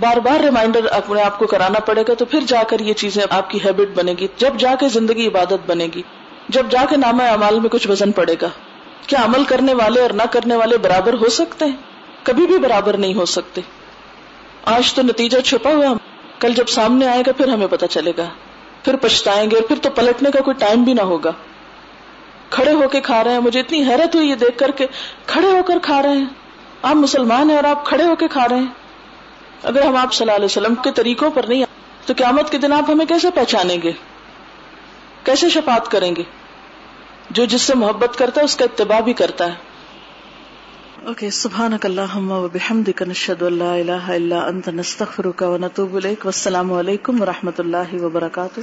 بار بار ریمائنڈر اپنے آپ کو کرانا پڑے گا تو پھر جا کر یہ چیزیں آپ کی ہیبٹ بنے گی۔ جب جا کے زندگی عبادت بنے گی۔ جب جا کے نامہ امال میں کچھ وزن پڑے گا، کیا عمل کرنے والے اور نہ کرنے والے برابر ہو سکتے ہیں؟ کبھی بھی برابر نہیں ہو سکتے۔ آج تو نتیجہ چھپا ہوا کل جب سامنے آئے گا، پھر ہمیں پتا چلے گا۔ پھر پچھتائیں گے اور پھر تو پلٹنے کا کوئی ٹائم بھی نہ ہوگا۔ کھڑے ہو کے کھا رہے ہیں، مجھے اتنی حیرت ہوئی یہ دیکھ کر کے۔ کھڑے ہو کر کھا رہے ہیں۔ آپ مسلمان ہیں اور آپ کھڑے ہو کے کھا رہے ہیں۔ اگر ہم آپ صلی اللہ علیہ وسلم کے طریقوں پر نہیں تو قیامت کے دن آپ ہمیں کیسے پہچانیں گے؟ کیسے شفاعت کریں گے؟ جو جس سے محبت کرتا ہے، اس کا اتباع بھی کرتا ہے۔ اوکے سبحانک اللہم و بحمدک، نشہد اللہ الہ الا انت، نستغفرک و نتوب الیک، والسلام علیکم ورحمۃ اللہ وبرکاتہ۔